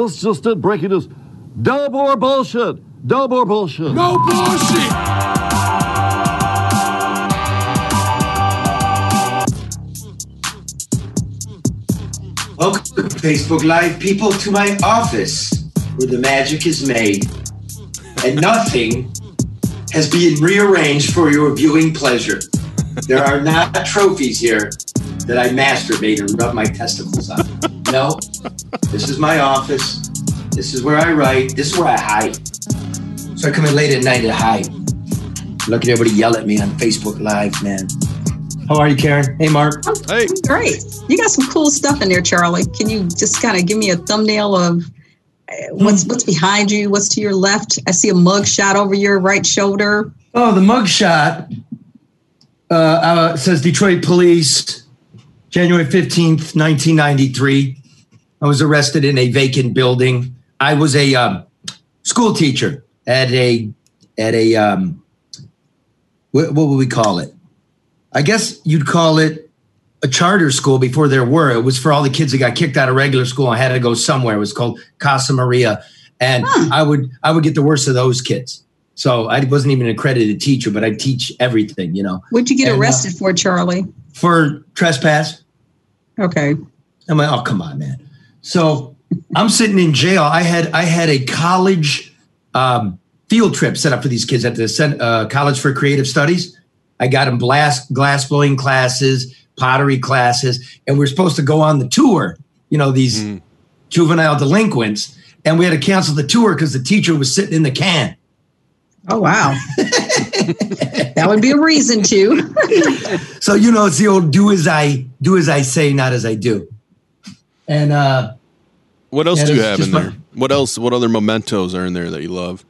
My, let's just did breaking news. No more bullshit. No more bullshit. No bullshit. Welcome, to Facebook Live people, to my office where the magic is made and nothing has been rearranged for your viewing pleasure. There are not trophies here that I masturbate and rub my testicles on. No, this is my office. This is where I write. This is where I hide. So I come in late at night to hide. Look at everybody yell at me on Facebook Live, man. How are you, Karen? Hey, Mark. Hey. Great. You got some cool stuff in there, Charlie. Can you just kind of give me a thumbnail of uh, what's what's behind you? What's to your left? I see a mug shot over your right shoulder. Oh, the mugshot uh, uh, says Detroit Police, January 15th, 1993. I was arrested in a vacant building. I was a um, school teacher at a, at a, um, what, what would we call it? I guess you'd call it a charter school before there were. It was for all the kids that got kicked out of regular school and had to go somewhere. It was called Casa Maria. And I would I would get the worst of those kids. So I wasn't even an accredited teacher, but I teach everything, you know. What'd you get And, uh, arrested for, Charlie? For trespass. Okay. I'm like, oh come on, man. So I'm sitting in jail. I had I had a college um, field trip set up for these kids at the uh, College for Creative Studies. I got them glass glass blowing classes, pottery classes, and we are supposed to go on the tour. You know these juvenile delinquents, and we had to cancel the tour because the teacher was sitting in the can. Oh wow. that would be a reason to. So you know it's the old do as I do as I say, not as I do. And uh, What else Yeah, do you have just in my- there? What else? What other mementos are in there that you love?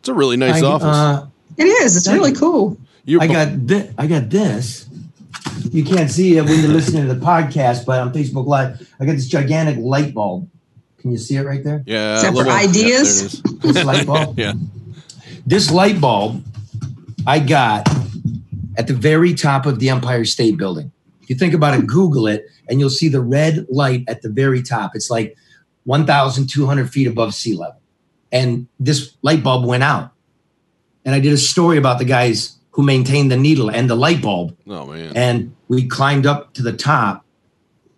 It's a really nice I, office. uh, It is. It's really cool. you I got thi- I got this. You can't see it when you're listening to the podcast, but on Facebook Live, I got this gigantic light bulb. Can you see it right there? yeah. Is that little- for yeah, there it ideas? is. This light bulb. yeah. This light bulb I got at the very top of the Empire State Building. If you think about it, Google it, and you'll see the red light at the very top. It's like 1,200 feet above sea level. And this light bulb went out. And I did a story about the guys who maintained the needle and the light bulb. Oh man. And we climbed up to the top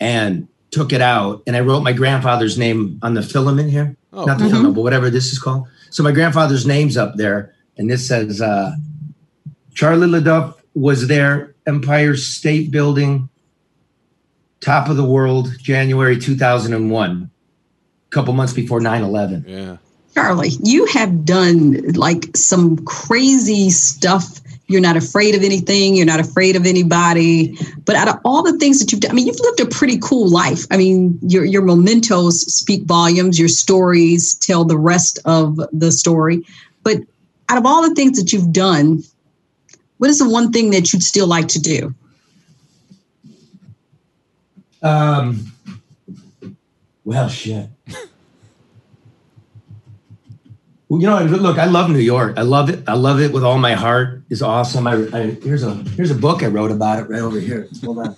and took it out. And I wrote my grandfather's name on the filament here. Oh, Not the cool. filament, but whatever this is called. So my grandfather's name's up there. And this says uh, Charlie LeDuff was there, Empire State Building, top of the world, January 2001, a couple months before 9 11. Yeah. Charlie, you have done like some crazy stuff. You're not afraid of anything. You're not afraid of anybody. But out of all the things that you've done, I mean, you've lived a pretty cool life. I mean, your your mementos speak volumes. Your stories tell the rest of the story. But out of all the things that you've done, what is the one thing that you'd still like to do? Um, well, shit. well, you know, look, I love New York. I love it. I love it with all my heart. It's awesome. I, I here's a here's a book I wrote about it right over here. Hold on,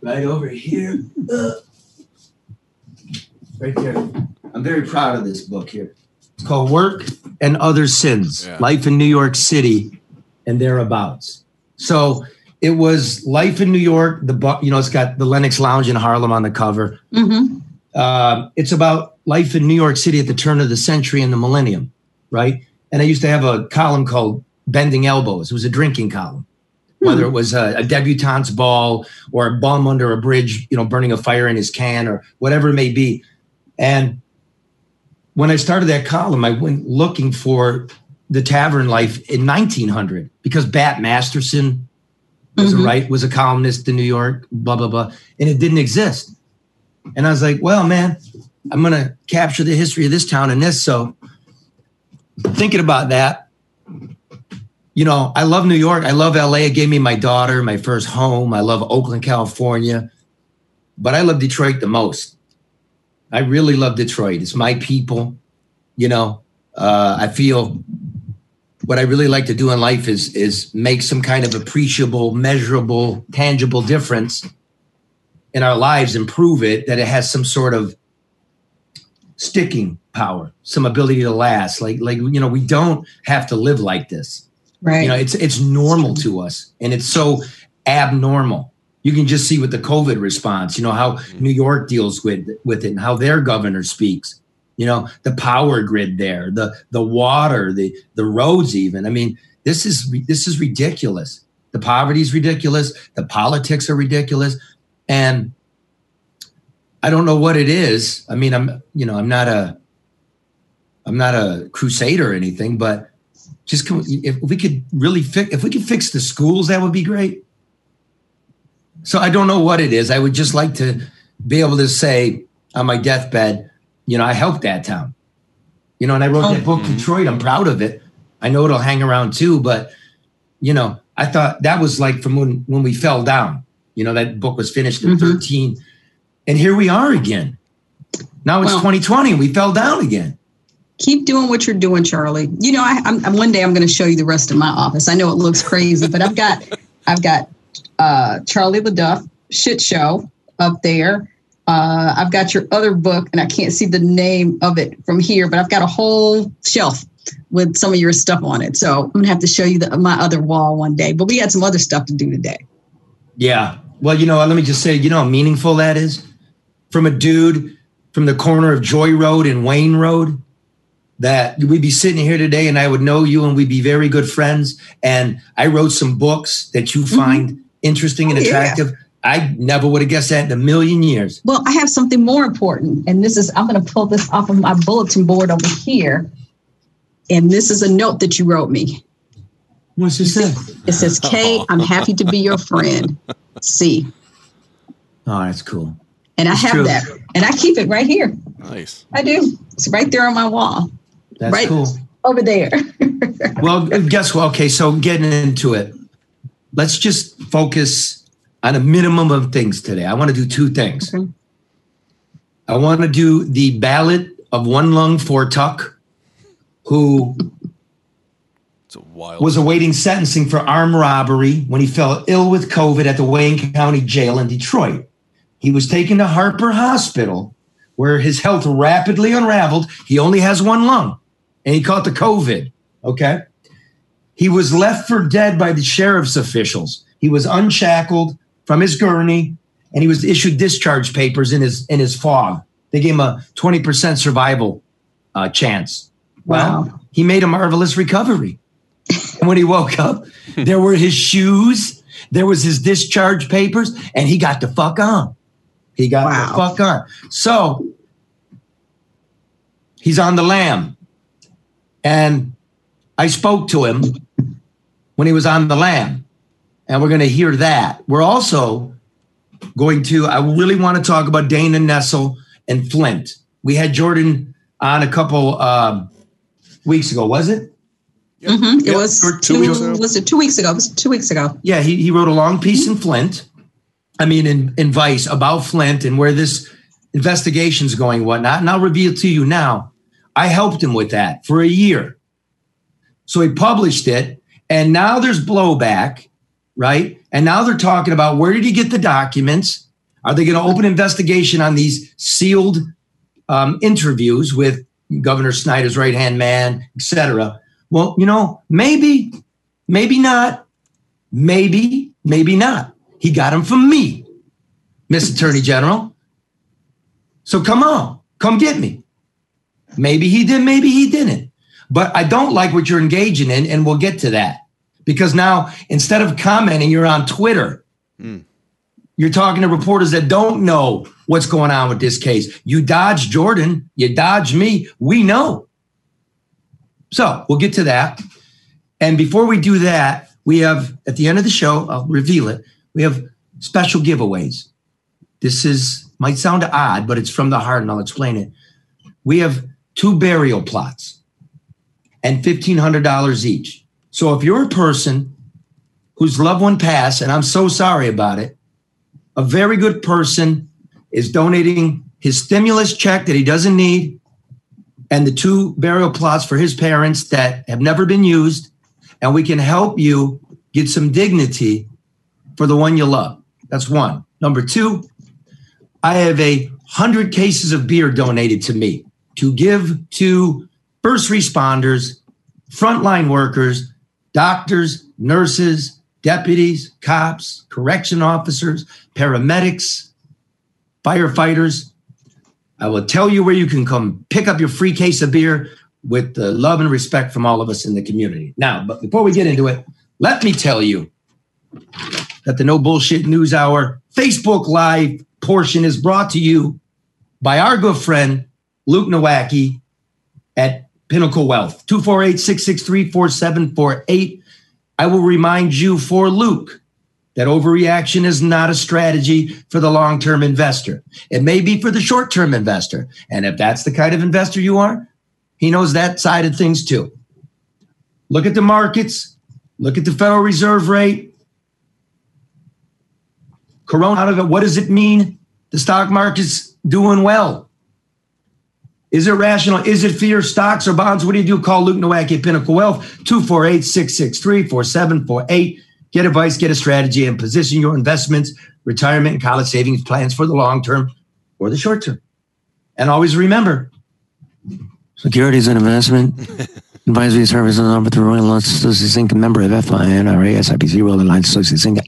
right over here, Uh, right there. I'm very proud of this book here. It's called Work and Other Sins: Yeah. Life in New York City and Thereabouts. So it was life in New York. The you know, it's got the Lennox Lounge in Harlem on the cover. Mm-hmm. Um, it's about life in New York City at the turn of the century and the millennium, right? And I used to have a column called Bending Elbows. It was a drinking column, whether it was a, a debutante's ball or a bum under a bridge, you know, burning a fire in his can or whatever it may be. And when I started that column, I went looking for the tavern life in 1900 because Bat Masterson was a right was a columnist in New York, blah blah blah, and it didn't exist. And I was like, well, man, I'm gonna capture the history of this town and this. So thinking about that, you know, I love New York. I love LA. It gave me my daughter, my first home. I love Oakland, California, but I love Detroit the most. I really love Detroit. It's my people. You know, uh, I feel what I really like to do in life is is make some kind of appreciable, measurable, tangible difference in our lives and prove it that it has some sort of sticking power, some ability to last. Like like you know, we don't have to live like this. Right. You know, it's it's normal to us, and it's so abnormal. You can just see with the COVID response, you know, how mm-hmm. New York deals with with it and how their governor speaks. You know, the power grid there, the the water, the the roads even. I mean, this is this is ridiculous. The poverty is ridiculous, the politics are ridiculous, and I don't know what it is. I mean, I'm you know, I'm not a I'm not a crusader or anything, but just come, if we could really fix if we could fix the schools, that would be great. So I don't know what it is. I would just like to be able to say on my deathbed, you know, I helped that town. You know, and I wrote Oh. that book, Detroit. I'm proud of it. I know it'll hang around too, but you know, I thought that was like from when when we fell down. You know, that book was finished in Mhm. 13. And here we are again. Now it's Well- 2020 and we fell down again. Keep doing what you're doing, Charlie. You know, I, I'm, I'm- one day I'm going to show you the rest of my office. I know it looks crazy, but I've got I've got uh, Charlie LeDuff shit show up there. Uh, I've got your other book, and I can't see the name of it from here, but I've got a whole shelf with some of your stuff on it. So I'm gonna have to show you the, my other wall one day. But we had some other stuff to do today. Yeah. Well, you know, let me just say, you know how meaningful that is? From a dude from the corner of Joy Road and Wayne Road, that we'd be sitting here today and I would know you and we'd be very good friends. And I wrote some books that you find interesting and attractive. yeah. Attractive. I never would have guessed that in a million years. Well, I have something more important, and this is I'm going to pull this off of my bulletin board over here, and this is a note that you wrote me. What's it say? It says, "Kay, I'm happy to be your friend." C, Oh, that's cool. and I It's have true. that, and I keep it right here. Nice. I do. It's right there on my wall, That's Right. cool. over there. Well, guess what? Okay, so getting into it, let's just focus on a minimum of things today. I want to do two things. Okay. I want to do the ballad of one lung for Tuck, who It's a wild. was awaiting sentencing for armed robbery when he fell ill with COVID at the Wayne County Jail in Detroit. He was taken to Harper Hospital, where his health rapidly unraveled. He only has one lung, and he caught the COVID. Okay. He was left for dead by the sheriff's officials. He was unshackled from his gurney, and he was issued discharge papers in his in his fog. They gave him a twenty percent survival uh, chance. Well, Wow. he made a marvelous recovery. And when he woke up, there were his shoes, there was his discharge papers, and he got the fuck on. He got Wow. the fuck on. So he's on the lam. And I spoke to him when he was on the lam. And we're going to hear that. We're also going to, I really want to talk about Dana Nessel and Flint. We had Jordan on a couple um, weeks ago, was it? Mm-hmm. It Yep. was two two. weeks ago. Was it two weeks ago? It was two weeks ago. Yeah, he, he wrote a long piece in Flint. I mean, in, in Vice about Flint and where this investigation's going, whatnot. And I'll reveal to you now. I helped him with that for a year. So he published it, and now there's blowback, right? And now they're talking about where did he get the documents? Are they going to open investigation on these sealed um, interviews with Governor Snyder's right hand man, etc.? Well, you know, maybe, maybe not. Maybe, maybe not. He got him from me, Miss Attorney General. So come on, come get me. Maybe he did, maybe he didn't. But I don't like what you're engaging in, and we'll get to that. Because now, instead of commenting, you're on Twitter. Mm. You're talking to reporters that don't know what's going on with this case. You dodge Jordan, you dodge me. We know. So we'll get to that. And before we do that, we have at the end of the show, I'll reveal it. We have special giveaways. This is might sound odd, but it's from the heart, and I'll explain it. We have two burial plots and $1,500 each. So if you're a person whose loved one passed, and I'm so sorry about it, a very good person is donating his stimulus check that he doesn't need and the two burial plots for his parents that have never been used, and we can help you get some dignity for the one you love. That's one. Number two, I have a hundred cases of beer donated to me to give to first responders, frontline workers, doctors, nurses, deputies, cops, correction officers, paramedics, firefighters. I will tell you where you can come pick up your free case of beer with the love and respect from all of us in the community. Now, but before we get into it, let me tell you that the No Bullshit News Hour Facebook Live portion is brought to you by our good friend Luke Nowacki at Pinnacle Wealth, 248 663 4748. I will remind you for Luke that overreaction is not a strategy for the long term investor. It may be for the short term investor. And if that's the kind of investor you are, he knows that side of things too. Look at the markets, look at the Federal Reserve rate. Corona out of it, what does it mean? The stock market's doing well. Is it rational? Is it fear? Stocks or bonds? What do you do? Call Luke Nowacki at Pinnacle Wealth, 248 663 4748. Get advice, get a strategy, and position your investments, retirement, and college savings plans for the long term or the short term. And always remember securities and investment advisory services offered through Royal Associates Inc. member of FINRA, SIPC, Royal Alliance Associates Inc.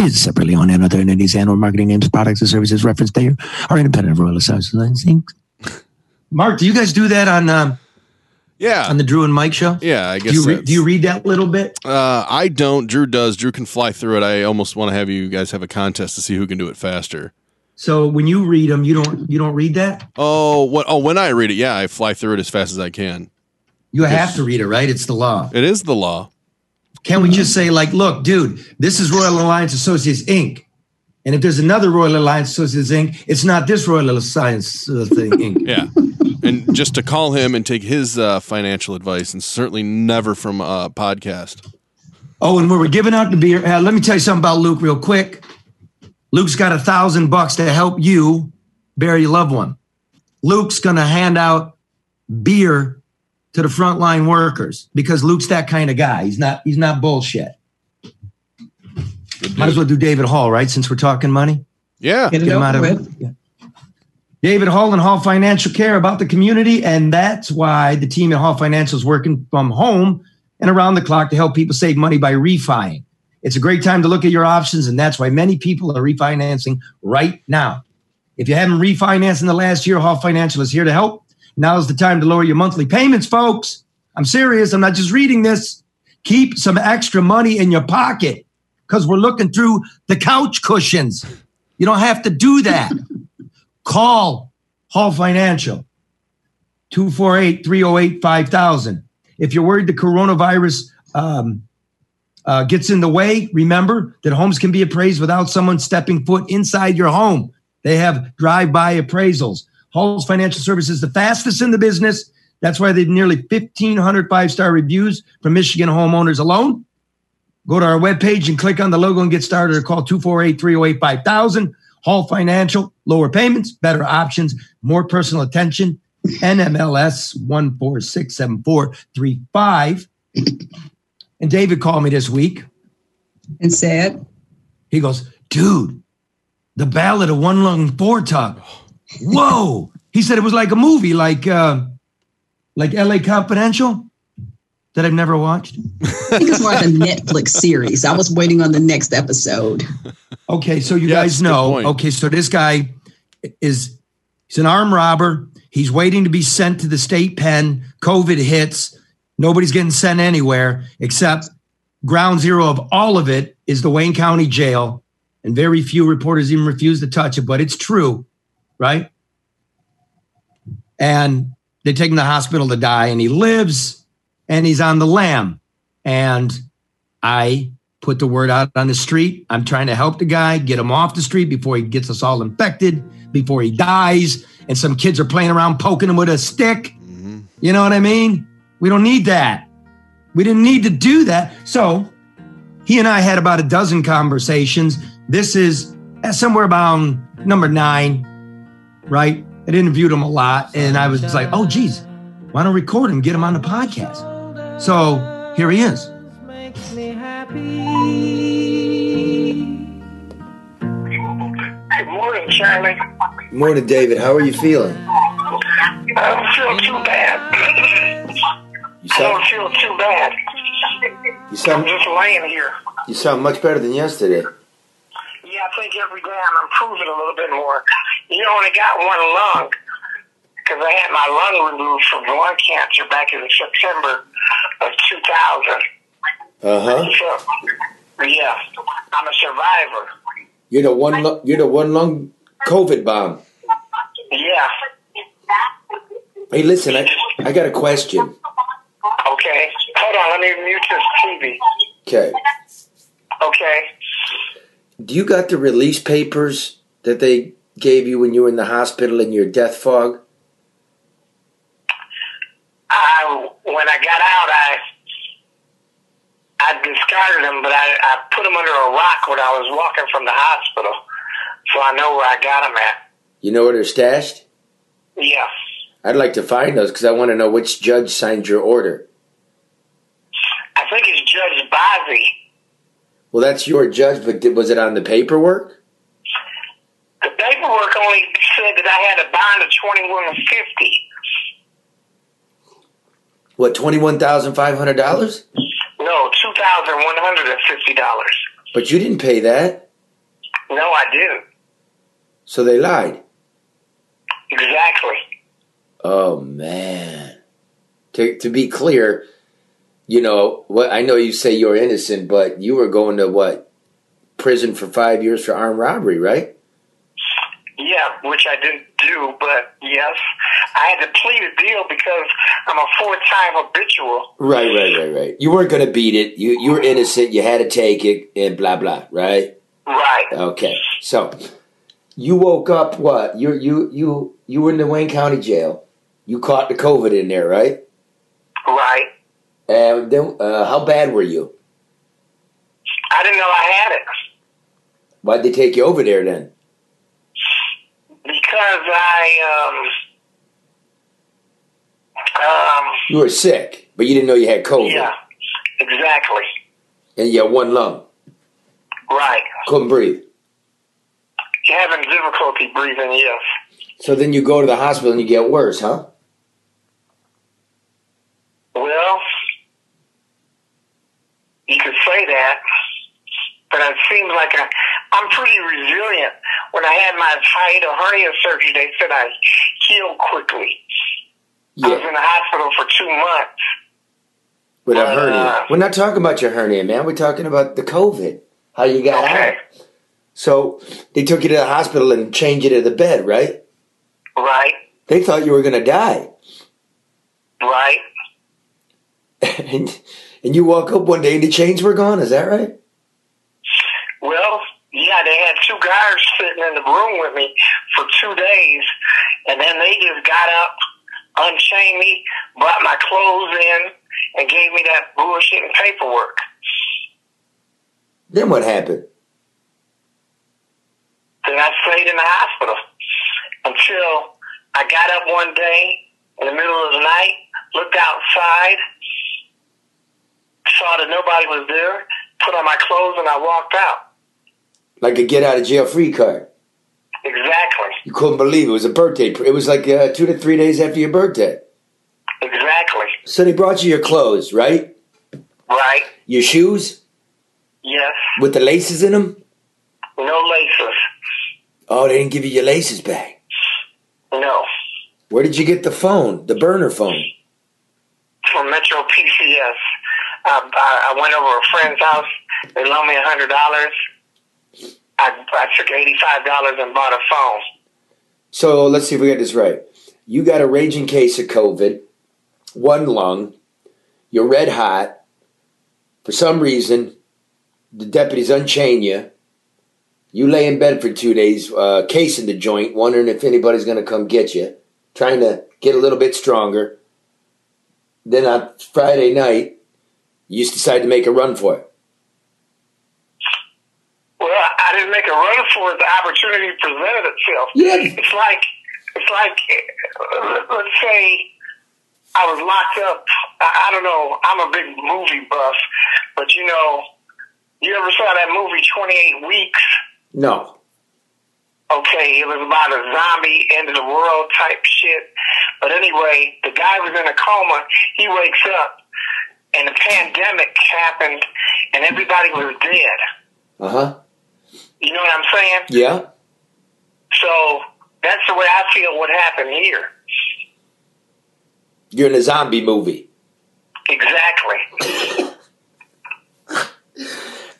is separately owned and other entities and or marketing names, products, and services referenced there are independent of Royal Associates Inc. Mark, do you guys do that on um, Yeah. on the Drew and Mike show? yeah, I Do guess. you, re- do you read that little bit? Uh, I don't. Drew does. Drew can fly through it. I almost want to have you guys have a contest to see who can do it faster. So when you read them, you don't you don't read that. Oh, what? Oh, when I read it, yeah, I fly through it as fast as I can. You have to read it, right? It's the law. It is the law. Can't we just say like, look, dude, this is Royal Alliance Associates Inc. And if there's another Royal Alliance Associates Inc., it's not this Royal Alliance uh, thing Inc. Yeah. and just to call him and take his uh, financial advice, and certainly never from a podcast. Oh, and we're giving out the beer, uh, let me tell you something about Luke real quick. Luke's got a thousand bucks to help you bury your loved one. Luke's gonna hand out beer to the frontline workers because Luke's that kind of guy. He's not. He's not bullshit. Good Might as well do David Hall, right? Since we're talking money. Yeah. Get Get him out of with. Yeah. David Hall and Hall Financial care about the community, and that's why the team at Hall Financial is working from home and around the clock to help people save money by refining. It's a great time to look at your options, and that's why many people are refinancing right now. If you haven't refinanced in the last year, Hall Financial is here to help. Now is the time to lower your monthly payments, folks. I'm serious. I'm not just reading this. Keep some extra money in your pocket because we're looking through the couch cushions. You don't have to do that. Call Hall Financial 248 308 5000. If you're worried the coronavirus um, uh, gets in the way, remember that homes can be appraised without someone stepping foot inside your home. They have drive by appraisals. Hall's Financial Service is the fastest in the business. That's why they've nearly 1,500 five star reviews from Michigan homeowners alone. Go to our webpage and click on the logo and get started or call 248 308 5000. Hall Financial, lower payments, better options, more personal attention. NMLS 1467435. And David called me this week. And said, He goes, dude, the Ballad of One Lung Four Tuck. Whoa. He said it was like a movie, like uh, like LA Confidential that I've never watched. I think it's more like a Netflix series. I was waiting on the next episode. Okay, so you Yes, guys know. Okay, so this guy is he's an armed robber. He's waiting to be sent to the state pen. COVID hits. Nobody's getting sent anywhere except ground zero of all of it is the Wayne County Jail, and very few reporters even refuse to touch it. But it's true, right? And they take him to the hospital to die, and he lives, and he's on the lam. And I put the word out on the street. I'm trying to help the guy get him off the street before he gets us all infected, before he dies, and some kids are playing around poking him with a stick. You know what I mean? We don't need that. We didn't need to do that. So he and I had about a dozen conversations. This is uh, somewhere about number nine, right? I interviewed him a lot, and I was like, oh, geez, why don't record him, get him on the podcast? So here he is. makes me happy. Good morning, Charlie. Morning, David. How are you feeling? I'm I don't feel too bad. You I don't sound feel too bad. you I'm sound just laying here. you sound much better than yesterday. Yeah, I think every day I'm improving a little bit more. You only got one lung because I had my lung removed from lung cancer back in September of 2000. Uh huh. So, yeah, I'm a survivor. You're the one. lu- You're the one lung COVID bomb. Yeah. Hey, listen. I I got a question. Okay. Hold on. Let me mute this TV. Okay. Okay. Do you got the release papers that they gave you when you were in the hospital in your death fog? I when I got out, I I discarded them, but I, I put them under a rock when I was walking from the hospital, so I know where I got them at. You know where they're stashed? Yes. I'd like to find those because I want to know which judge signed your order. I think it's Judge Bozzi. Well, that's your judge, but did, was it on the paperwork? The paperwork only said that I had a bond of twenty one fifty. What twenty one thousand five hundred dollars? No, two thousand one hundred and fifty dollars. But you didn't pay that, No, I didn't. so they lied. Exactly. Oh man. To to be clear, you know what? I know you say you're innocent, but you were going to what prison for five years for armed robbery, right? Yeah, which I didn't do, but yes, I had to plead a deal because I'm a four time habitual. Right, right, right, right. You weren't going to beat it. You you were innocent. You had to take it, and blah blah. Right? Right. Okay. So you woke up. What? You you you you were in the Wayne County Jail. You caught the COVID in there, right? Right. And then, uh, how bad were you? I didn't know I had it Why'd they take you over there then? Because I um um You were sick, but you didn't know you had COVID, yeah exactly and you had one lung, right. couldn't breathe. You having difficulty breathing? Yes. So then you go to the hospital and you get worse, huh? Well, you could say that, but it seems like I, I'm pretty resilient. When I had my hiatal hernia surgery, they said I healed quickly. I was in the hospital for two months. with a Uh, hernia. We're not talking about your hernia, man. We're talking about the COVID. How you got Okay. out? So they took you to the hospital and changed you to the bed, right? Right. They thought you were going to die, Right. and and you woke up one day and the chains were gone. Is that right? Well, yeah, they had two guards sitting in the room with me for two days, and then they just got up, unchained me, brought my clothes in, and gave me that bullshit and paperwork. Then what happened? Then I stayed in the hospital until I got up one day in the middle of the night, looked outside, saw that nobody was there, put on my clothes, and I walked out. Like a get out of jail free card. Exactly. You couldn't believe it. It was a birthday. It was like uh, two to three days after your birthday. Exactly. So they brought you your clothes, right? Right. Your shoes Yes. with the laces in them. No laces. Oh, they didn't give you your laces back. No. Where did you get the phone, the burner phone? From Metro PCS. I, I, I went over a friend's house. They loaned me a hundred dollars. I, I took eighty-five dollars and bought a phone. So let's see if we get this right. You got a raging case of COVID, one lung, you're red hot. For some reason, the deputies unchain you. You lay in bed for two days, uh, case in the joint, wondering if anybody's going to come get you, trying to get a little bit stronger. Then on Friday night, you decide to make a run for it. Well, I didn't make a run for it. The opportunity presented itself. Yeah. It's like it's like uh, let's say I was locked up. I, I don't know. I'm a big movie buff, but you know, you ever saw that movie Twenty Eight Weeks? No. Okay, it was about a zombie end of the world type shit. But anyway, the guy was in a coma. He wakes up, and the pandemic happened, and everybody was dead. Uh huh. You know what I'm saying? Yeah. So that's the way I feel what happened here. You're in a zombie movie. Exactly.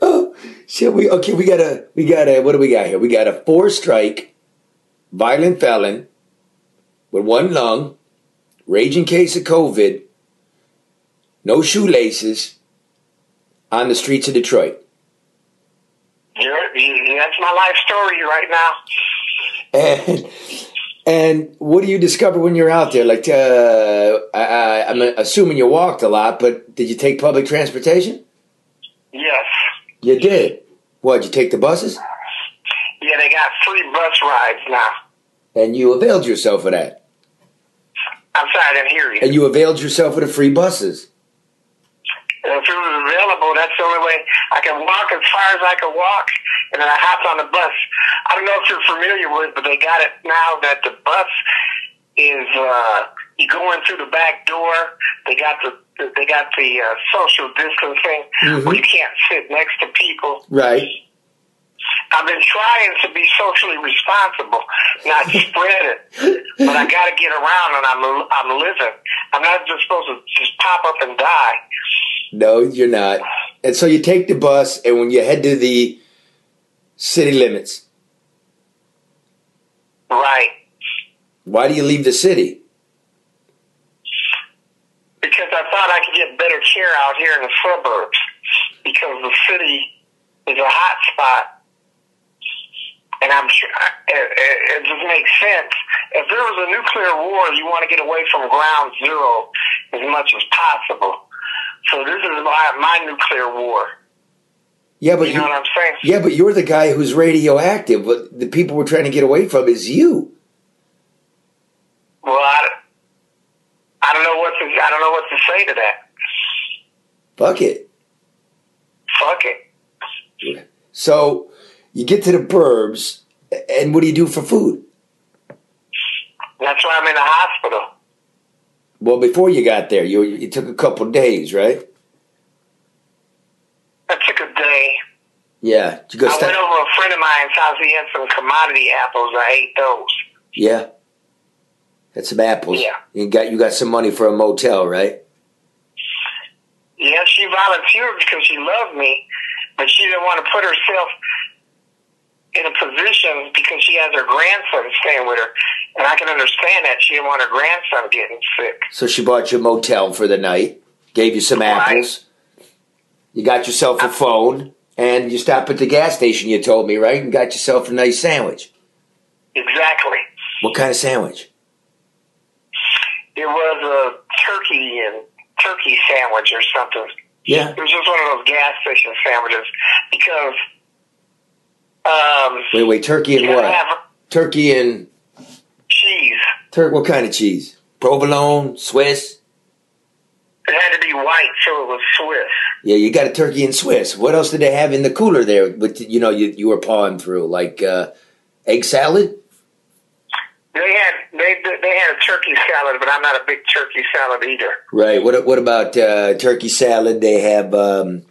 Oh shit! We okay. We got a. We got a. What do we got here? We got a four strike, violent felon, with one lung, raging case of COVID, no shoelaces, on the streets of Detroit. That's my life story right now. And and what do you discover when you're out there? Like, uh, I, I, I'm assuming you walked a lot, but did you take public transportation? Yes. You did. What? Did you take the buses? Yeah, they got free bus rides now. And you availed yourself of that. I'm sorry, I didn't hear you. And you availed yourself of the free buses. If it was available, that's the only way I can walk as far as I can walk, and then I hop on the bus. I don't know if you're familiar with, but they got it now that the bus is uh, you go in through the back door. They got the they got the uh, social distancing Mhm. where you can't sit next to people. Right. I've been trying to be socially responsible, not spread it, but I got to get around, and I'm I'm living. I'm not just supposed to just pop up and die. No, you're not. And so you take the bus, and when you head to the city limits, Right. why do you leave the city? because I thought I could get better care out here in the suburbs because the city is a hot spot. And I'm sure it, it, it just makes sense. If there was a nuclear war, you want to get away from ground zero as much as possible. So this is my, my nuclear war. Yeah, but You know what I'm saying? yeah, but you're the guy who's radioactive. But the people we're trying to get away from is you. Well, I, I don't know what to I don't know what to say to that. Fuck it. Fuck it. So you get to the burbs, and what do you do for food? That's why I'm in the hospital. Well, before you got there, you you took a couple days, right? I took a day. Yeah. You go I sta- went over a friend of mine's house. He had some commodity apples. I ate those. Yeah. Had some apples. Yeah. You got you got some money for a motel, right? Yeah, she volunteered because she loved me, but she didn't want to put herself in a position because she has her grandson staying with her. And I can understand that. She didn't want her grandson getting sick. So she bought you a motel for the night, gave you some Right. apples. You got yourself a phone, and you stopped at the gas station. You told me, right? And got yourself a nice sandwich. Exactly. What kind of sandwich? It was a turkey and turkey sandwich or something. Yeah. It was just one of those gas station sandwiches because um, Wait, wait. Turkey and what? have Turkey and cheese. Turk. What kind of cheese? Provolone, Swiss. It had to be white, so it was Swiss. Yeah, you got a turkey and Swiss. What else did they have in the cooler there? With you know, you you were pawing through like uh, egg salad. They had they they had a turkey salad, but I'm not a big turkey salad eater. Right. What what about uh, turkey salad? They have um,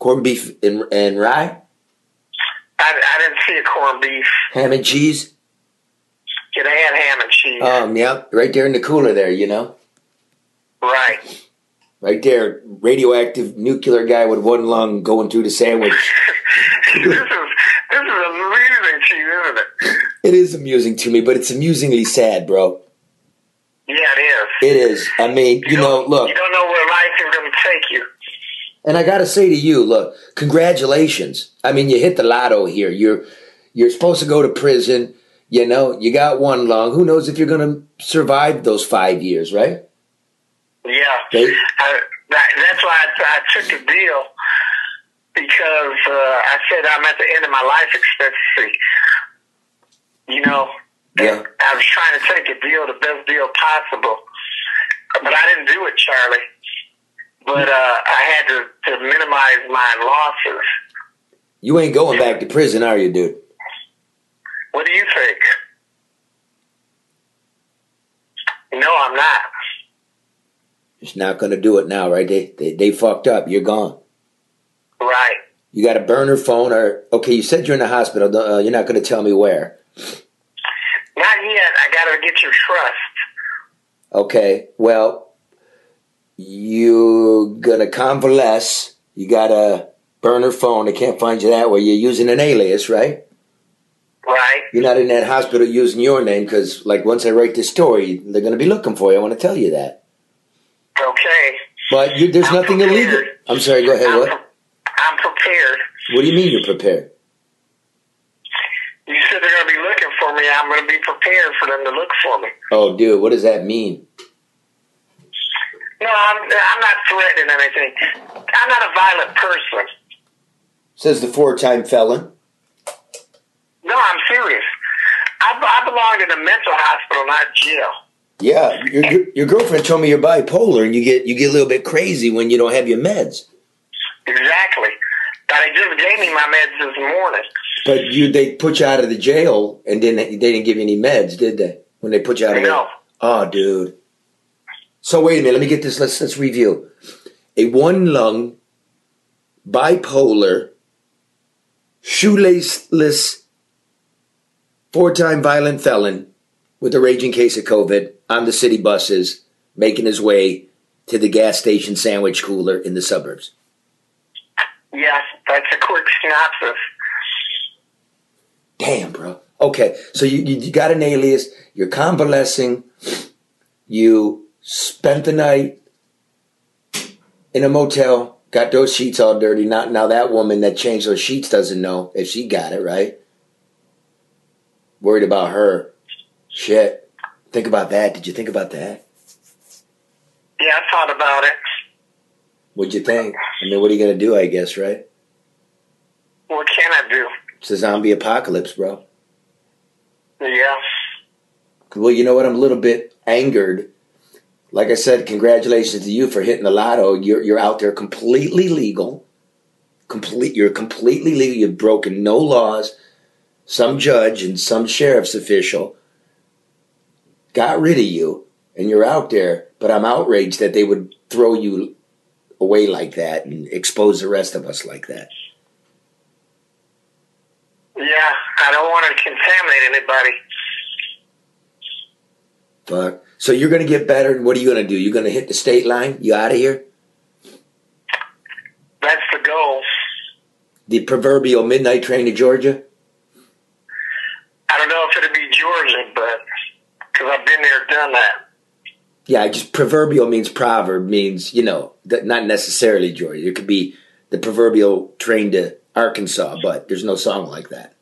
corned beef and, and rye, I, I didn't see a corned beef. ham and cheese. Yeah, they had ham and cheese. Um, yeah, right there in the cooler there. You know, right. right there, radioactive nuclear guy with one lung going through the sandwich. this is this is amusing to you, isn't it? It is amusing to me, but it's amusingly sad, bro. Yeah, it is. It is. I mean, you know, look, You don't know where life is going to take you. and I got to say to you, look, congratulations. I mean, you hit the lotto here. You're you're supposed to go to prison. You know, you got one lung. Who knows if you're going to survive those five years, right? Yeah. They, I, that, that's why I, I took the deal because uh, I said I'm at the end of my life expectancy. You know, yeah. I was trying to take a deal, the best deal possible, but I didn't do it, Charlie. But uh, I had to, to minimize my losses. You ain't going back to prison, are you, dude? What do you think? No, I'm not. It's not going to do it now, right? They, they they fucked up. You're gone. Right. You got a burner phone, or okay? You said you're in the hospital. Uh, you're not going to tell me where. Not yet. I got to get your trust. Okay. Well, you're gonna convalesce. You got a burner phone. They can't find you that way. You're using an alias, right? Right. You're not in that hospital using your name because, like, once I write this story, they're going to be looking for you. I want to tell you that. Okay. But you, there's I'm nothing prepared. illegal. I'm sorry. Go ahead. I'm, What? I'm prepared. What do you mean you're prepared? You said they're going to be looking for me. I'm going to be prepared for them to look for me. Oh, dude, what does that mean? No, I'm, I'm not threatening anything. I'm not a violent person. Says the four-time felon. No, I'm serious. I, I belong in a mental hospital, not jail. Yeah, your your- girlfriend told me you're bipolar and you get you get a little bit crazy when you don't have your meds. Exactly. But they just gave me my meds this morning. But you they put you out of the jail and didn't they didn't give you any meds, did they? When they put you out of No. the Oh, dude. So wait a minute, let me get this let's let's review. A one lung bipolar shoelaceless four-time violent felon with a raging case of COVID on the city buses making his way to the gas station sandwich cooler in the suburbs. Yes, that's a quick synopsis. Damn, bro. Okay, so you, you you got an alias. You're convalescing. You spent the night in a motel. Got those sheets all dirty. Not now that woman that changed those sheets doesn't know if she got it right. Worried about her. Shit. Think about that. Did you think about that? Yeah, I thought about it. What'd you think? I mean, what are you gonna do? I guess, right? What can I do? It's a zombie apocalypse, bro. Yeah. Well, you know what? I'm a little bit angered. Like I said, congratulations to you for hitting the lotto. You're you're out there completely legal. Complete. You're completely legal. You've broken no laws. Some judge and some sheriff's official got rid of you, and you're out there. But I'm outraged that they would throw you away like that and expose the rest of us like that. Yeah, I don't want to contaminate anybody. Fuck. So you're gonna get better. and What are you gonna do? You're gonna hit the state line. You out of here? That's the goal. The proverbial midnight train to Georgia. I don't know if it'd be Georgia, but because I've been there, done that. Yeah, just proverbial means proverb means you know that not necessarily Georgia. It could be the proverbial train to Arkansas, but there's no song like that.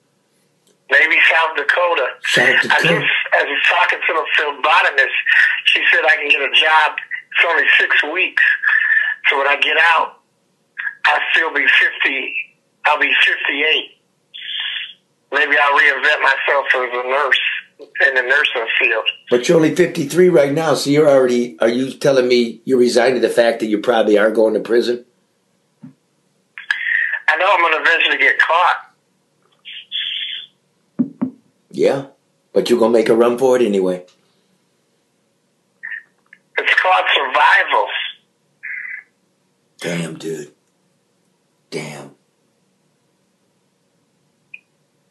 Maybe South Dakota. South Dakota. I just, as was talking to the phlebotomist, she said I can get a job. It's only six weeks, so when I get out, I'll still be fifty. I'll be fifty-eight. Maybe I'll reinvent myself as a nurse in the nursing field. But you're only 53 right now, so you're already. Are you telling me you're resigned to the fact that you probably are going to prison? I know I'm going to eventually get caught. Yeah, but you're gonna make a run for it anyway. It's called survival. Damn, dude. Damn.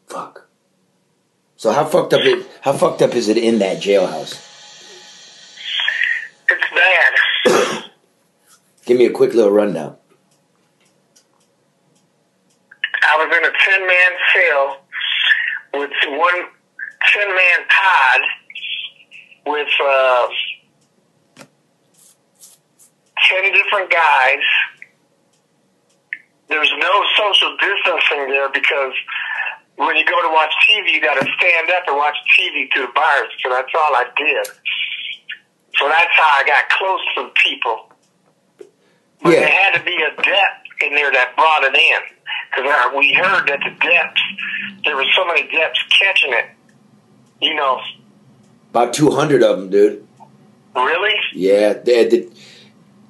Fuck. So how fucked up it? How fucked up is it in that jailhouse? It's bad. Give me a quick little rundown. I was in a 10 man cell with one 10 man pod with uh, 10 different guys. There's no social distancing there because when you go to watch TV, you got to stand up and watch TV through the bars. So that's all I did. So that's how I got close to people. But Yeah. there had to be a depth in there that brought it in. Because we heard that the depths, there were so many depths catching it. You know, About 200 of them, dude. really? Yeah. They, did,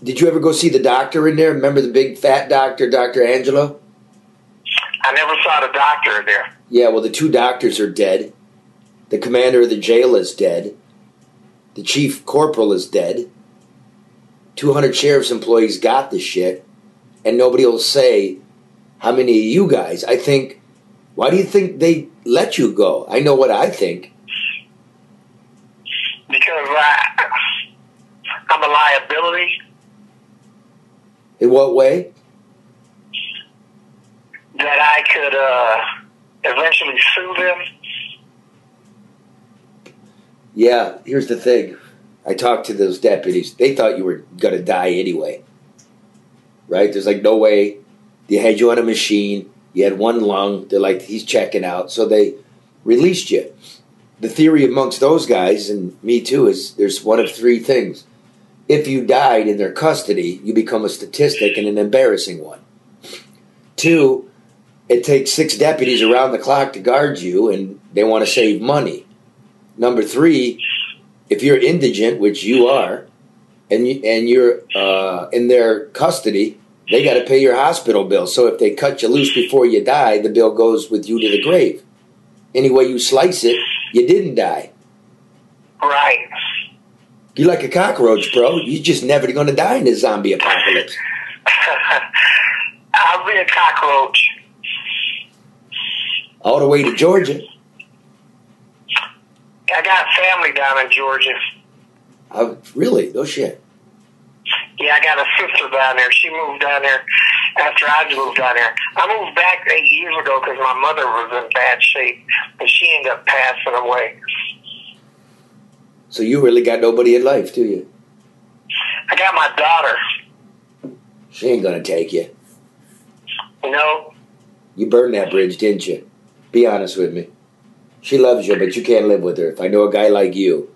did you ever go see the doctor in there? Remember the big fat doctor, Dr. Angelo? I never saw the doctor in there. Yeah, well, the two doctors are dead. The commander of the jail is dead. The chief corporal is dead. 200 sheriff's employees got the shit, and nobody will say how many of you guys. I think, why do you think they let you go? I know what I think. Because I, I'm a liability In what way? that I could uh, eventually sue them. Yeah, here's the thing. I talked to those deputies. They thought you were going to die anyway. Right? There's like no way. They had you on a machine. You had one lung. They're like, he's checking out. So they released you. The theory amongst those guys, and me too, is there's one of three things. If you died in their custody, you become a statistic and an embarrassing one. Two, it takes six deputies around the clock to guard you, and they want to save money. Number three, if you're indigent, which you are, and you, and you're uh, in their custody, they got to pay your hospital bill. So if they cut you loose before you die, the bill goes with you to the grave. Any way you slice it, you didn't die. Right. You're like a cockroach, bro. You're just never going to die in this zombie apocalypse. I'll be a cockroach. All the way to Georgia. I got family down in Georgia. Uh, really? No shit. Yeah, I got a sister down there. She moved down there after I moved down there. I moved back eight years ago because my mother was in bad shape, but she ended up passing away. So you really got nobody in life, do you? I got my daughter. She ain't going to take you. You know, You burned that bridge, didn't you? Be honest with me. She loves you, but you can't live with her. If I know a guy like you,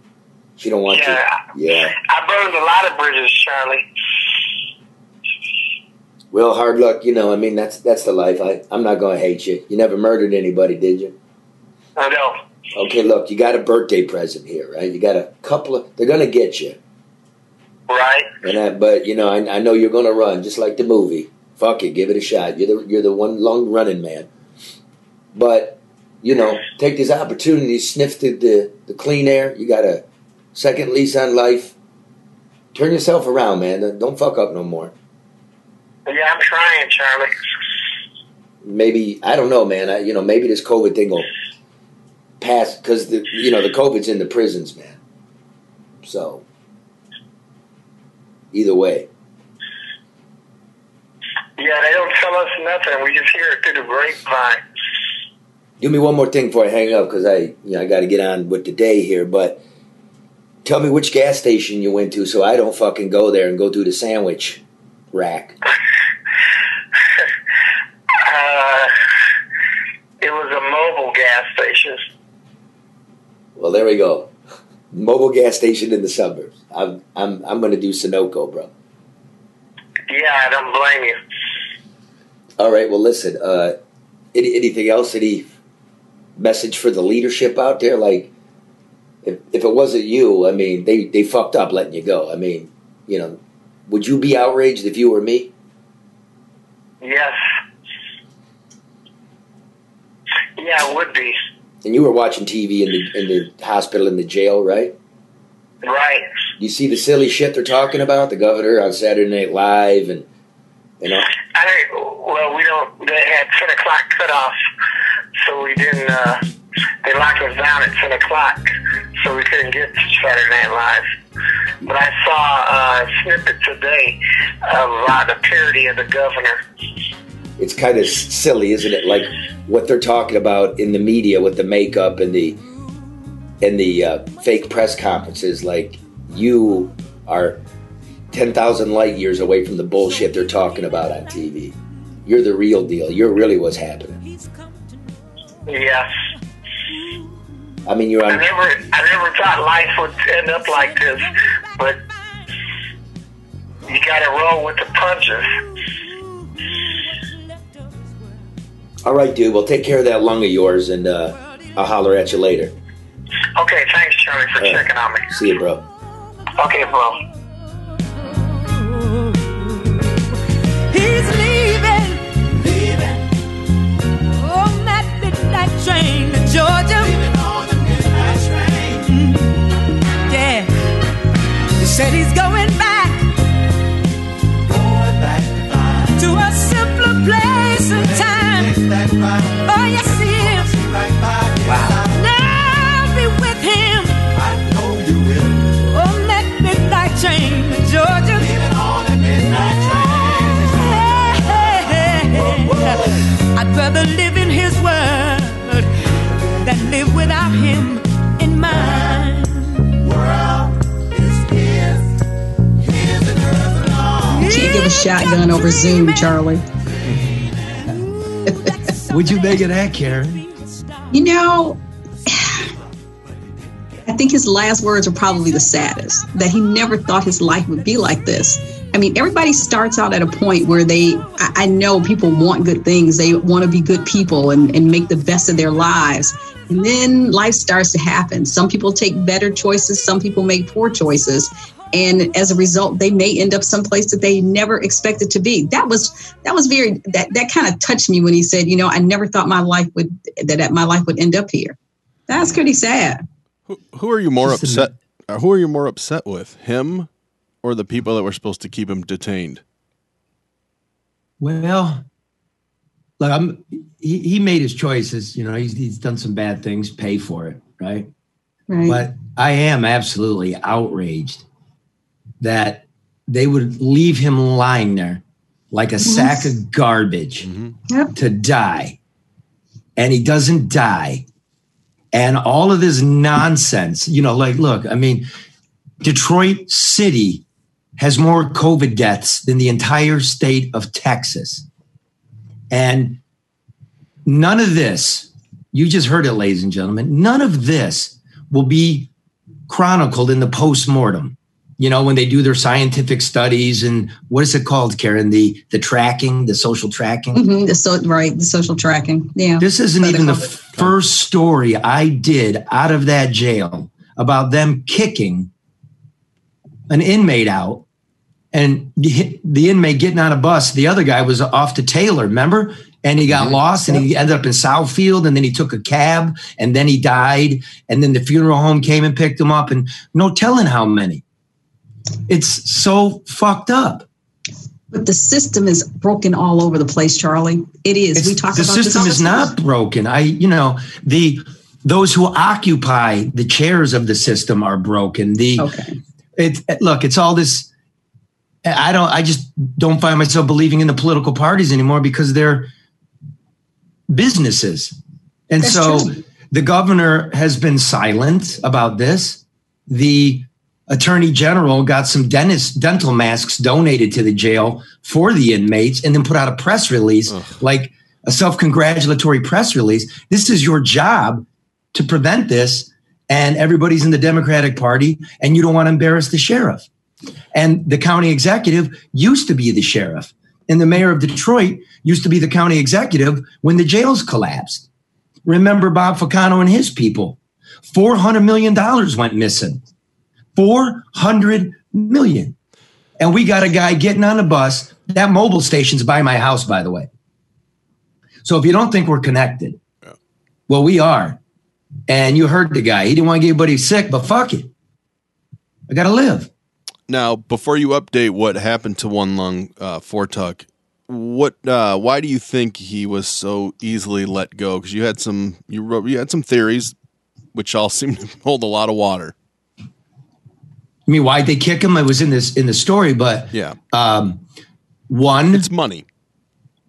she don't want Yeah. you. Yeah. I burned a lot of bridges, Charlie. Well, hard luck. You know, I mean, that's that's the life. I I'm not going to hate you. You never murdered anybody, did you? I know. Okay, look, you got a birthday present here, right? You got a couple of. They're going to get you, Right? and I, but you know, I, I know you're going to run, just like the movie. Fuck it, give it a shot. You're the you're the one long running man. But you know, take this opportunity, sniff the, the the clean air. You got a second lease on life. Turn yourself around, man. Don't fuck up no more. Yeah, I'm trying, Charlie. maybe I don't know, man. I, you know, maybe this COVID thing will pass because the you know the COVID's in the prisons, man. So either way, Yeah, they don't tell us nothing. We just hear it through the grapevine. Do me one more thing before I hang up because I you know I got to get on with the day here. But tell me which gas station you went to so I don't fucking go there and go through the sandwich rack. Uh, it was a Mobil gas station. Well, there we go. Mobil gas station in the suburbs. I'm I'm I'm gonna do Sunoco, bro. Yeah, I don't blame you. All right. Well, listen. Uh, any, anything else? Any message for the leadership out there? Like, if if it wasn't you, I mean, they they fucked up letting you go. I mean, you know, would you be outraged if you were me? Yes. Yeah, I would be. And you were watching TV in the in the hospital in the jail, right? Right. You see the silly shit they're talking about the governor on Saturday Night Live, and you know, I don't, well, we don't, they had 10 o'clock cutoff, so we didn't, uh, they locked us down at 10 o'clock, so we couldn't get to Saturday Night Live. But I saw a snippet today of uh, the parody of the governor. it's kind of silly, isn't it? Like what they're talking about in the media with the makeup and the and the uh, fake press conferences. Like you are ten thousand light years away from the bullshit they're talking about on TV. You're the real deal. You're really what's happening. Yes. I mean, you're I on. never, I never thought life would end up like this, but you gotta roll with the punches. All right, dude. Well, take care of that lung of yours, and uh, I'll holler at you later. Okay, thanks, Charlie, for right. checking on me. See you, bro. Okay, bro. train to Georgia. On the train. Mm-hmm. Yeah. He said he's going back. Going back to a simpler place and time. Oh, yes, he is. Wow. Now be with him. Oh, that midnight train to Georgia. I'd rather live in his world without him in mind. Can't give a shotgun over Zoom, Charlie. Would you make it that, Karen? You know, I think his last words are probably the saddest that he never thought his life would be like this. I mean, everybody starts out at a point where they, I, I know people want good things. They want to be good people and, and make the best of their lives. And then life starts to happen. Some people take better choices, some people make poor choices. And as a result, they may end up someplace that they never expected to be. That was that was very that that kind of touched me when he said, you know, I never thought my life would that, that my life would end up here. That's pretty sad. Who, who are you more upset? uh, Who are you more upset with, him or the people that were supposed to keep him detained? Well, look, I'm. He, he made his choices. You know, he's he's done some bad things. Pay for it, right? Right. But I am absolutely outraged that they would leave him lying there like a sack of garbage mm-hmm. Yep. to die. And he doesn't die. And all of this nonsense, you know, like, look, I mean, Detroit City has more COVID deaths than the entire state of Texas. And none of this, you just heard it, ladies and gentlemen, none of this will be chronicled in the post-mortem you know when they do their scientific studies and what is it called karen the the tracking the social tracking hmm The so right, the social tracking. Yeah. this isn't even the first story i did out of that jail about them kicking an inmate out and the the inmate getting on a bus the other guy was off to taylor remember and he got mm-hmm. lost and he ended up in southfield and then he took a cab and then he died and then the funeral home came and picked him up and no telling how many it's so fucked up But the system is broken all over the place, Charlie. It is. It's- we talk the about system this is not broken. I, you know, the those who occupy the chairs of the system are broken. The. Okay. it look, it's all this. I don't. I just don't find myself believing in the political parties anymore because they're businesses, and That's so true. the governor has been silent about this. The attorney general got some dentist dental masks donated to the jail for the inmates and then put out a press release like a self-congratulatory press release this is your job to prevent this and everybody's in the democratic party and you don't want to embarrass the sheriff and the county executive used to be the sheriff and the mayor of detroit used to be the county executive when the jails collapsed remember bob Ficano and his people $400 million went missing 400 million. And we got a guy getting on a bus. That Mobil station's by my house, by the way. So if you don't think we're connected, well, we are. And you heard the guy. He didn't want to get anybody sick, but fuck it. I got to live. Now, before you update what happened to One Lung uh, Fortuck, what? Uh, why do you think he was so easily let go? Because you had some, you wrote, you had some theories, which all seem to hold a lot of water. I mean, why'd they kick him? It was in this in the story, but Yeah, um, one, it's money.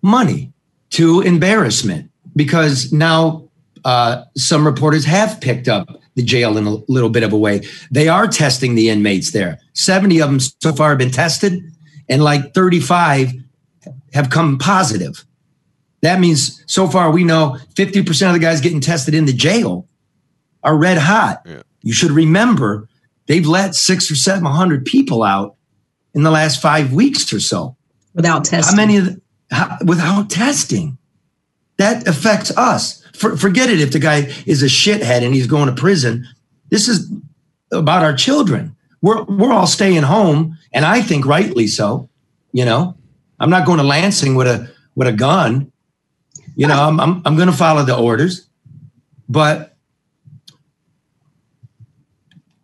money. Two, embarrassment. Because now uh, some reporters have picked up the jail in a little bit of a way. They are testing the inmates there. 70 of them so far have been tested, and like 35 have come positive. That means so far we know 50% of the guys getting tested in the jail are red hot. Yeah. You should remember they've let six or 700 people out in the last five weeks or so. Without testing. How many of the, how, without testing? That affects us. For, forget it if the guy is a shithead and he's going to prison. This is about our children. We're we're all staying home, and I think rightly so. You know, I'm not going to Lansing with a with a gun. You know, I'm I'm, I'm going to follow the orders, but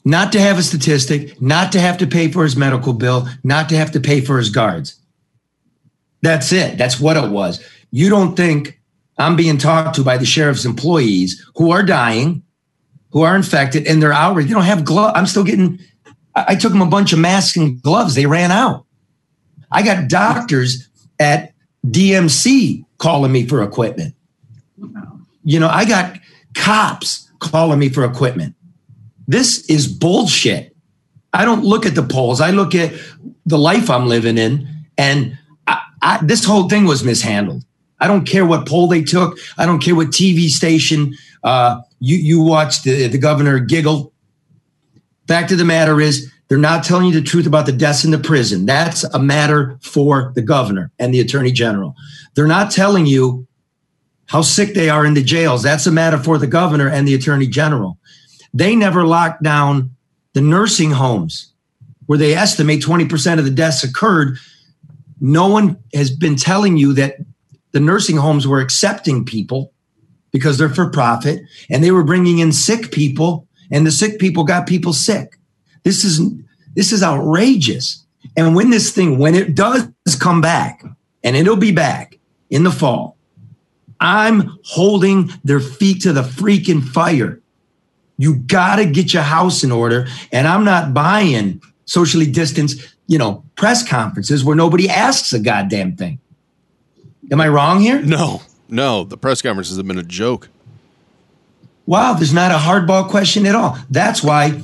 not to have a statistic, not to have to pay for his medical bill, not to have to pay for his guards. That's it. That's what it was. You don't think I'm being talked to by the sheriff's employees who are dying, who are infected, and they're outraged. They don't have gloves. I'm still getting, I, I took them a bunch of masks and gloves. They ran out. I got doctors at DMC calling me for equipment. You know, I got cops calling me for equipment. This is bullshit. I don't look at the polls. I look at the life I'm living in, and I, I, this whole thing was mishandled. I don't care what poll they took. I don't care what TV station uh, you you watched the, the governor giggle. Fact of the matter is, they're not telling you the truth about the deaths in the prison. That's a matter for the governor and the attorney general. They're not telling you how sick they are in the jails. That's a matter for the governor and the attorney general. They never locked down the nursing homes where they estimate 20% of the deaths occurred. No one has been telling you that the nursing homes were accepting people because they're for profit and they were bringing in sick people and the sick people got people sick. This is this is outrageous. And when this thing when it does come back and it'll be back in the fall, I'm holding their feet to the freaking fire. You got to get your house in order and I'm not buying socially distanced, you know, press conferences where nobody asks a goddamn thing. Am I wrong here? No, no. The press conferences have been a joke. Wow, there's not a hardball question at all. That's why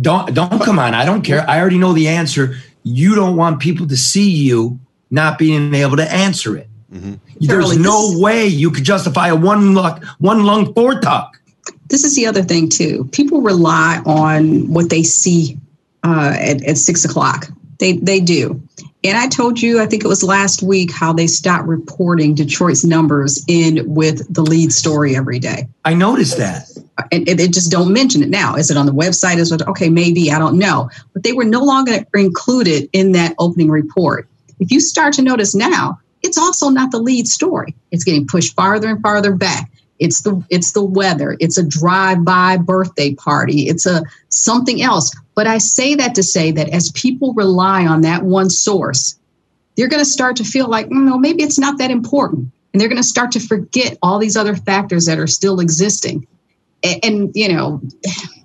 don't don't come on. I don't care. I already know the answer. You don't want people to see you not being able to answer it. Mm-hmm. There's Charlie, no this- way you could justify a one lung one lung Fortuck. this is the other thing too. People rely on what they see uh, at, at six o'clock. They they do. And I told you, I think it was last week, how they stopped reporting Detroit's numbers in with the lead story every day. I noticed that. And they just don't mention it now. Is it on the website? Is it okay? Maybe I don't know. But they were no longer included in that opening report. If you start to notice now, it's also not the lead story. It's getting pushed farther and farther back. It's the it's the weather. It's a drive-by birthday party. It's a something else. But I say that to say that as people rely on that one source, they're going to start to feel like, "Mm, no, maybe it's not that important. And they're going to start to forget all these other factors that are still existing. And, and you know,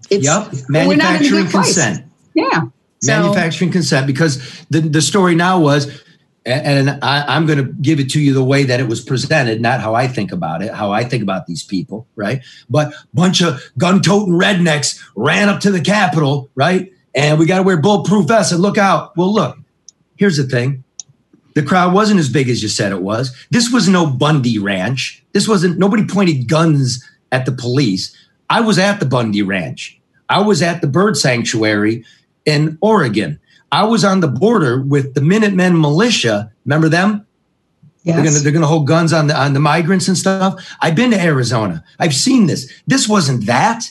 it's yep. we're not in a Manufacturing consent. Yeah. So, manufacturing consent because the, the story now was and I, i'm going to give it to you the way that it was presented not how i think about it how i think about these people right? But bunch of gun-toting rednecks ran up to the capitol right? And we got to wear bulletproof vests and look out. Well look here's the thing. The crowd wasn't as big as you said it was. This was no bundy ranch. This wasn't nobody pointed guns at the police. I was at the bundy ranch. I was at the bird sanctuary in Oregon. I was on the border with the Minutemen militia. Remember them? yes. They're gonna they're gonna hold guns on the on the migrants and stuff. I've been to Arizona. I've seen this. This wasn't that,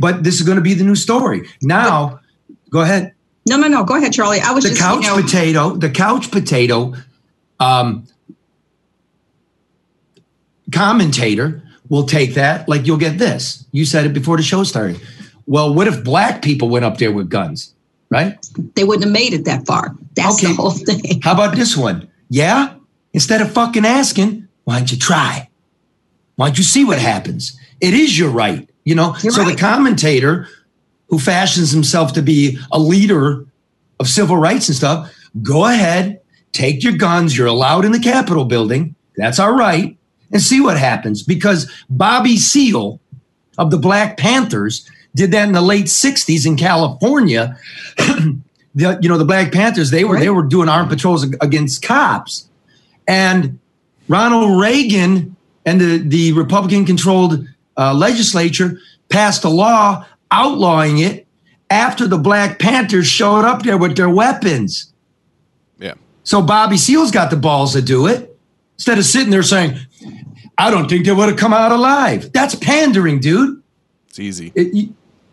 but this is going to be the new story. Now, go ahead. no, no, no. Go ahead, Charlie. I was The just couch you know, potato. The couch potato. Um, commentator will take that. Like you'll get this. You said it before the show started. Well, what if black people went up there with guns? Right? they wouldn't have made it that far. That's Okay. the whole thing. How about this one? Yeah? Instead of fucking asking, why don't you try? Why don't you see what happens? It is your right, you know? You're so right. the commentator who fashions himself to be a leader of civil rights and stuff, go ahead, take your guns. You're allowed in the Capitol building. That's all right. And see what happens. Because Bobby Seale of the Black Panthers did that in the late 60s in California. the, you know, the Black Panthers, they were they were doing armed patrols against cops. And Ronald Reagan and the, the Republican controlled uh, legislature passed a law outlawing it after the Black Panthers showed up there with their weapons. Yeah. So Bobby Seale's got the balls to do it instead of sitting there saying, I don't think they would have come out alive. That's pandering, dude. It's easy. It,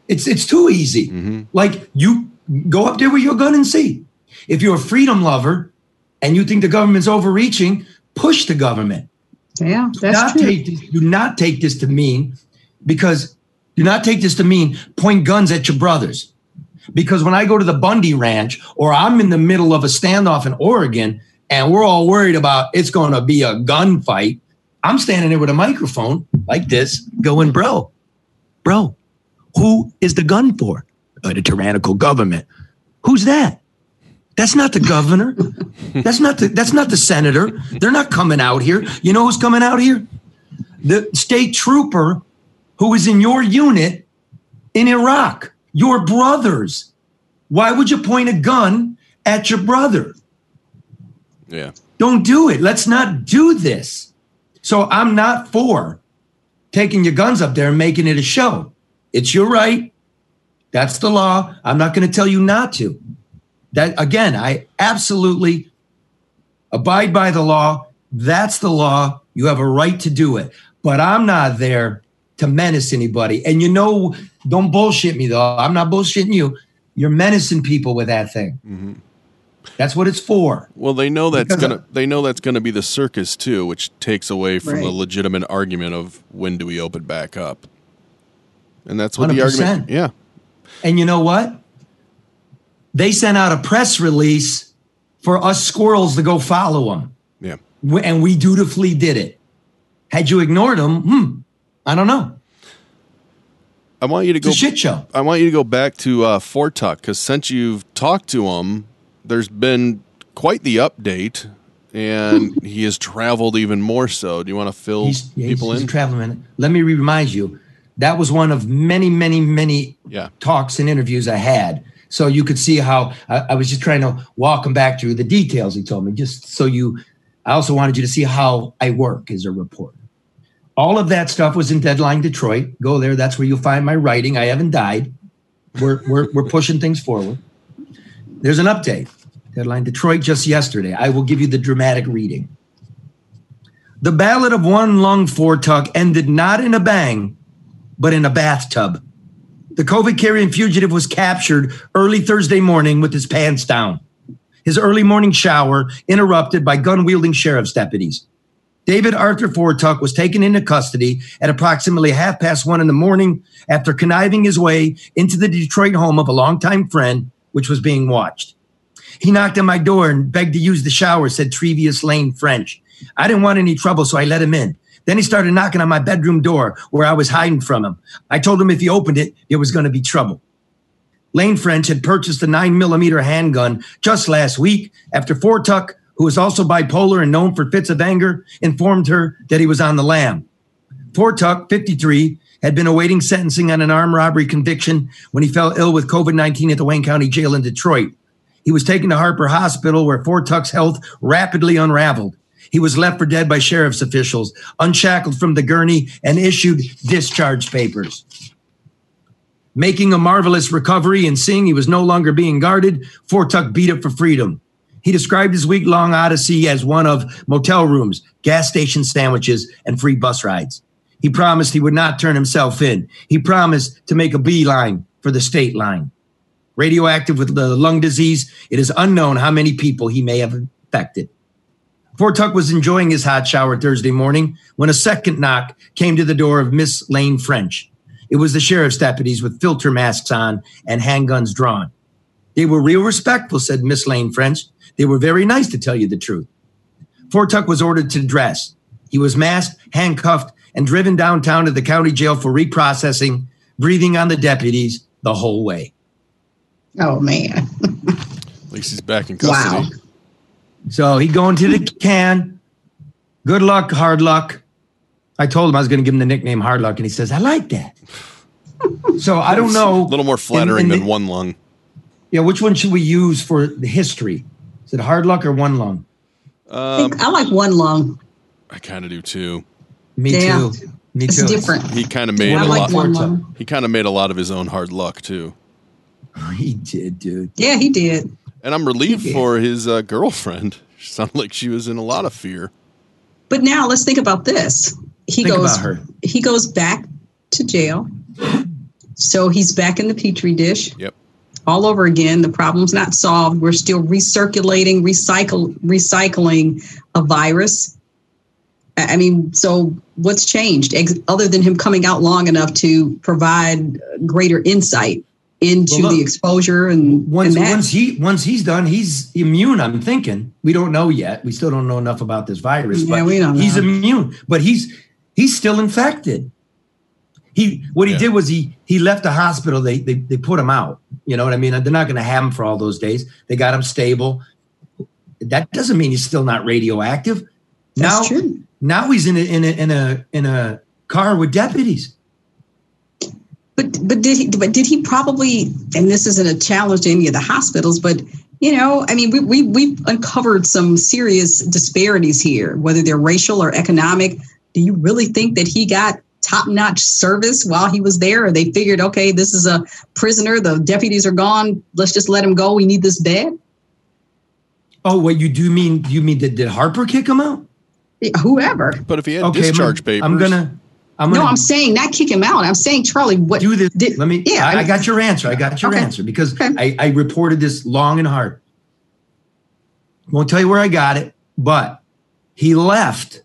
it's it's too easy. Mm-hmm. Like you go up there with your gun and see. If you're a freedom lover and you think the government's overreaching, push the government. Yeah, Do that's not true. take this, do not take this to mean because do not take this to mean point guns at your brothers. Because when I go to the Bundy Ranch or I'm in the middle of a standoff in Oregon and we're all worried about it's going to be a gunfight, I'm standing there with a microphone like this, going, bro, bro, who is the gun for? Uh, the tyrannical government. Who's that? That's not the governor. that's not the that's not the senator. They're not coming out here. You know who's coming out here? The state trooper who is in your unit in Iraq, your brothers. Why would you point a gun at your brother? Yeah. Don't do it. Let's not do this. So I'm not for taking your guns up there and making it a show. It's your right. That's the law. I'm not going to tell you not to. That again, I absolutely abide by the law. That's the law. You have a right to do it. But I'm not there to menace anybody. And you know, don't bullshit me though. I'm not bullshitting you. You're menacing people with that thing. Mm-hmm. That's what it's for. Well, they know that's Because gonna of- they know that's gonna be the circus too, which takes away from the legitimate argument of when do we open back up. And that's what the 100%. argument. Yeah. And you know what? They sent out a press release for us squirrels to go follow them. Yeah. And we dutifully did it. Had you ignored them, hmm, I don't know. I want you to go shit show. I want you to go back to uh, Fortuck because since you've talked to him, there's been quite the update, and he has traveled even more so. Do you want to fill He's, people he's in? a traveling. Let me remind you, that was one of many, many, many Yeah. talks and interviews I had. So you could see how I, I was just trying to walk him back through the details he told me, just so you. I also wanted you to see how I work as a reporter. All of that stuff was in Deadline Detroit. Go there. That's where you'll find my writing. I haven't died. We're, we're, we're pushing things forward. There's an update. Deadline Detroit just yesterday. I will give you the dramatic reading. The Ballad of One Lung Fortuck ended not in a bang, but in a bathtub. The COVID carrying fugitive was captured early Thursday morning with his pants down. His early morning shower interrupted by gun wielding sheriff's deputies. David Arthur Fortuck was taken into custody at approximately half past one in the morning after conniving his way into the Detroit home of a longtime friend, which was being watched. He knocked on my door and begged to use the shower, said Trevius Lane French. I didn't want any trouble, so I let him in. Then he started knocking on my bedroom door where I was hiding from him. I told him if he opened it, there was going to be trouble. Lane French had purchased a 9 millimeter handgun just last week after Fortuck, who is also bipolar and known for fits of anger, informed her that he was on the lam. Fortuck, 53, had been awaiting sentencing on an armed robbery conviction when he fell ill with COVID 19 at the Wayne County Jail in Detroit. He was taken to Harper Hospital where Fortuck's health rapidly unraveled. He was left for dead by sheriff's officials, unshackled from the gurney, and issued discharge papers. Making a marvelous recovery and seeing he was no longer being guarded, Fortuck beat it for freedom. He described his week long odyssey as one of motel rooms, gas station sandwiches, and free bus rides. He promised he would not turn himself in. He promised to make a beeline for the state line. Radioactive with the lung disease, it is unknown how many people he may have infected. Fortuck was enjoying his hot shower Thursday morning when a second knock came to the door of Miss Lane French. It was the sheriff's deputies with filter masks on and handguns drawn. They were real respectful, said Miss Lane French. They were very nice to tell you the truth. Fortuck was ordered to dress. He was masked, handcuffed, and driven downtown to the county jail for reprocessing, breathing on the deputies the whole way. Oh man. At least he's back in custody. Wow. So he going to the can. Good luck, hard luck. I told him I was going to give him the nickname Hard Luck, and he says, I like that. so I don't know. A little more flattering in the- than one lung. Yeah, which one should we use for the history? Is it Hard Luck or One Lung? I, think I like one lung. I kind of do too. Me Yeah. too. Me It's too. different. He kind of made I a like lot. one Fortuck. lung. He kind of made a lot of his own hard luck too. He did, dude. Yeah, he did. And I'm relieved Yeah. for his uh, girlfriend. She sounded like she was in a lot of fear. But now let's think about this. He Think goes about her. he goes back to jail. So he's back in the petri dish Yep. all over again. The problem's not solved. We're still recirculating, recycle recycling a virus. I I mean, so what's changed other than him coming out long enough to provide greater insight into Well, look, the exposure and, Once and once he once he's done, he's immune. I'm thinking we don't know yet. We still don't know enough about this virus. Yeah, but we don't He's know. immune, but he's he's still infected. He what he Yeah. did was he he left the hospital. They they they put him out. You know what I mean? They're not going to have him for all those days. They got him stable. That doesn't mean he's still not radioactive. That's now true. now he's in a in a in a in a car with deputies. But but did he but did he probably and this isn't a challenge to any of the hospitals, but you know, I mean, we, we we've uncovered some serious disparities here, whether they're racial or economic. Do you really think that he got top notch service while he was there, or they figured, okay, this is a prisoner, the deputies are gone, let's just let him go. We need this bed. Oh, what you do mean? You mean did, did Harper kick him out? Whoever. But if he had Okay, discharge I'm, papers, I'm gonna. I'm No, I'm saying not kick him out. I'm saying Charlie, what do this. did- Let me. yeah, I, I- got your answer. I got your Okay. answer because Okay. I, I reported this long and hard. Won't tell you where I got it, but he left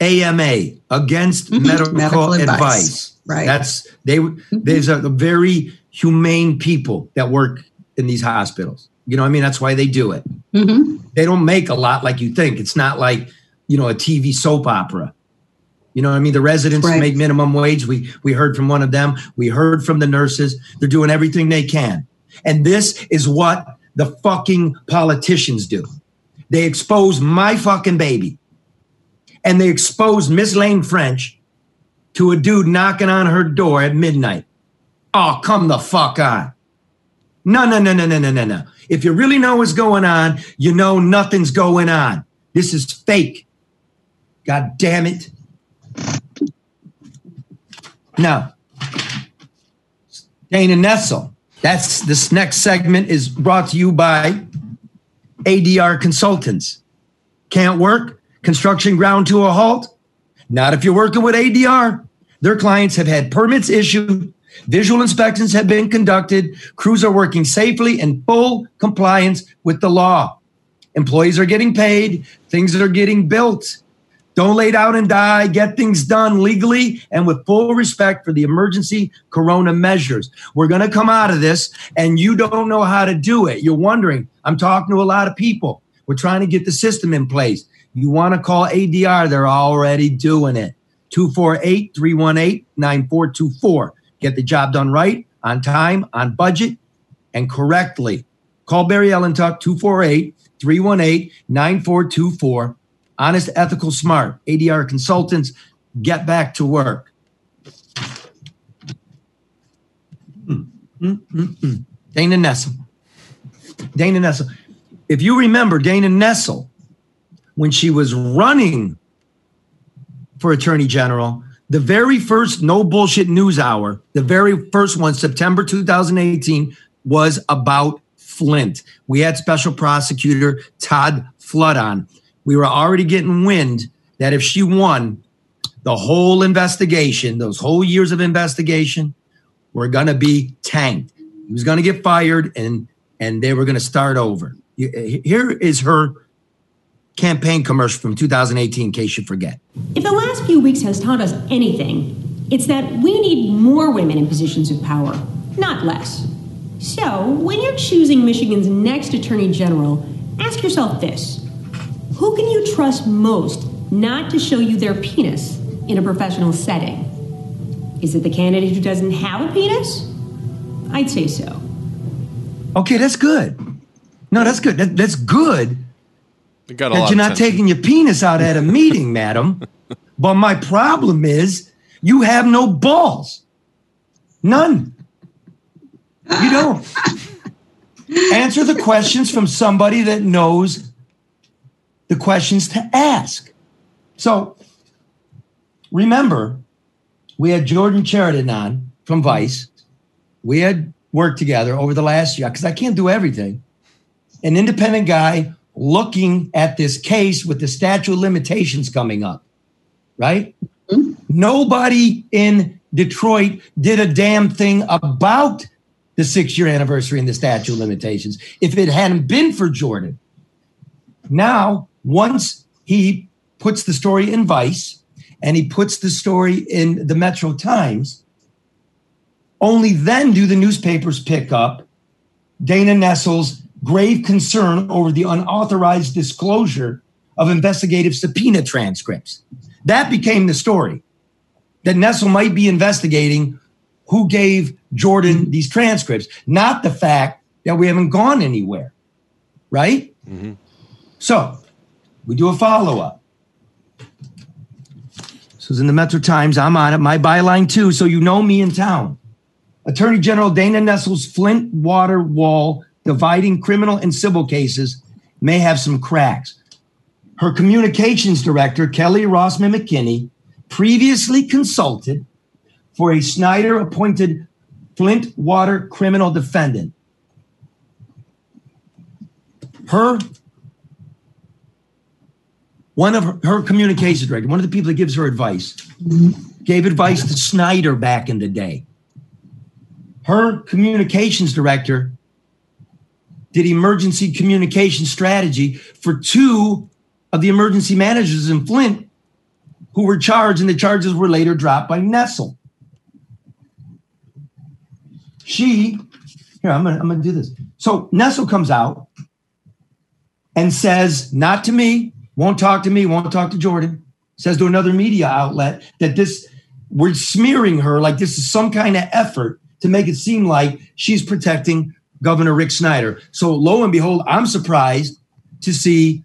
AMA against Mhm. medical, Medical advice. advice. Right. That's they. There's a, very humane people that work in these hospitals. You know, what I mean, that's why they do it. Mhm. They don't make a lot like you think. It's not like you know a TV soap opera. You know what I mean? The residents Right. make minimum wage. We we heard from one of them. We heard from the nurses. They're doing everything they can. And this is what the fucking politicians do. They expose my fucking baby. And they expose Miss Lane French to a dude knocking on her door at midnight. Oh, come the fuck on. No, no, no, no, no, no, no, no. If you really know what's going on, you know nothing's going on. This is fake. God damn it. Now, Dana Nessel. That's this next segment is brought to you by ADR Consultants. Can't work? Construction ground to a halt? Not if you're working with ADR. Their clients have had permits issued, visual inspections have been conducted, crews are working safely in full compliance with the law. Employees are getting paid, things are getting built. Don't lay down and die. Get things done legally and with full respect for the emergency corona measures. We're going to come out of this and you don't know how to do it. You're wondering. I'm talking to a lot of people. We're trying to get the system in place. You want to call ADR, they're already doing it. 248 318 9424. Get the job done right, on time, on budget, and correctly. Call Barry Ellentuck 248 318 9424. Honest, ethical, smart. ADR consultants, get back to work. Dana Nessel. Dana Nessel. If you remember Dana Nessel, when she was running for Attorney General, the very first no bullshit news hour, the very first one, September 2018, was about Flint. We had special prosecutor Todd Flood on. We were already getting wind that if she won, the whole investigation, those whole years of investigation, were going to be tanked. He was going to get fired, and and they were going to start over. Here is her campaign commercial from 2018, in case you forget. If the last few weeks has taught us anything, it's that we need more women in positions of power, not less. So, when you're choosing Michigan's next Attorney General, ask yourself this Who can you trust most not to show you their penis in a professional setting? Is it the candidate who doesn't have a penis? I'd say so. Okay, that's good. No, that's good. That, that's good It got a that lot you're not attention. taking your penis out at a meeting, madam. But my problem is you have no balls. None. You don't. Answer the questions from somebody that knows the questions to ask. So remember, we had Jordan Chariton on from Vice. We had worked together over the last year because I can't do everything. An independent guy looking at this case with the statute of limitations coming up, right? Nobody in Detroit did a damn thing about the six year anniversary and the statute of limitations if it hadn't been for Jordan. Now, once he puts the story in Vice and he puts the story in the Metro Times, only then do the newspapers pick up Dana Nessel's grave concern over the unauthorized disclosure of investigative subpoena transcripts. That became the story that Nessel might be investigating who gave Jordan these transcripts, not the fact that we haven't gone anywhere. Right? Mm-hmm. So we do a follow up. This was in the Metro Times. I'm on it. My byline too. So you know me in town. Attorney General Dana Nessel's Flint water wall dividing criminal and civil cases may have some cracks. Her communications director, Kelly Rossman McKinney, previously consulted for a Snyder appointed Flint water criminal defendant. Her one of her, her communications director, one of the people that gives her advice, gave advice to Snyder back in the day. Her communications director did emergency communication strategy for two of the emergency managers in Flint who were charged, and the charges were later dropped by Nessel. She, here, I'm gonna, I'm gonna do this. So Nessel comes out and says, not to me, won't talk to me, won't talk to Jordan, says to another media outlet that this, we're smearing her like this is some kind of effort to make it seem like she's protecting Governor Rick Snyder. So lo and behold, I'm surprised to see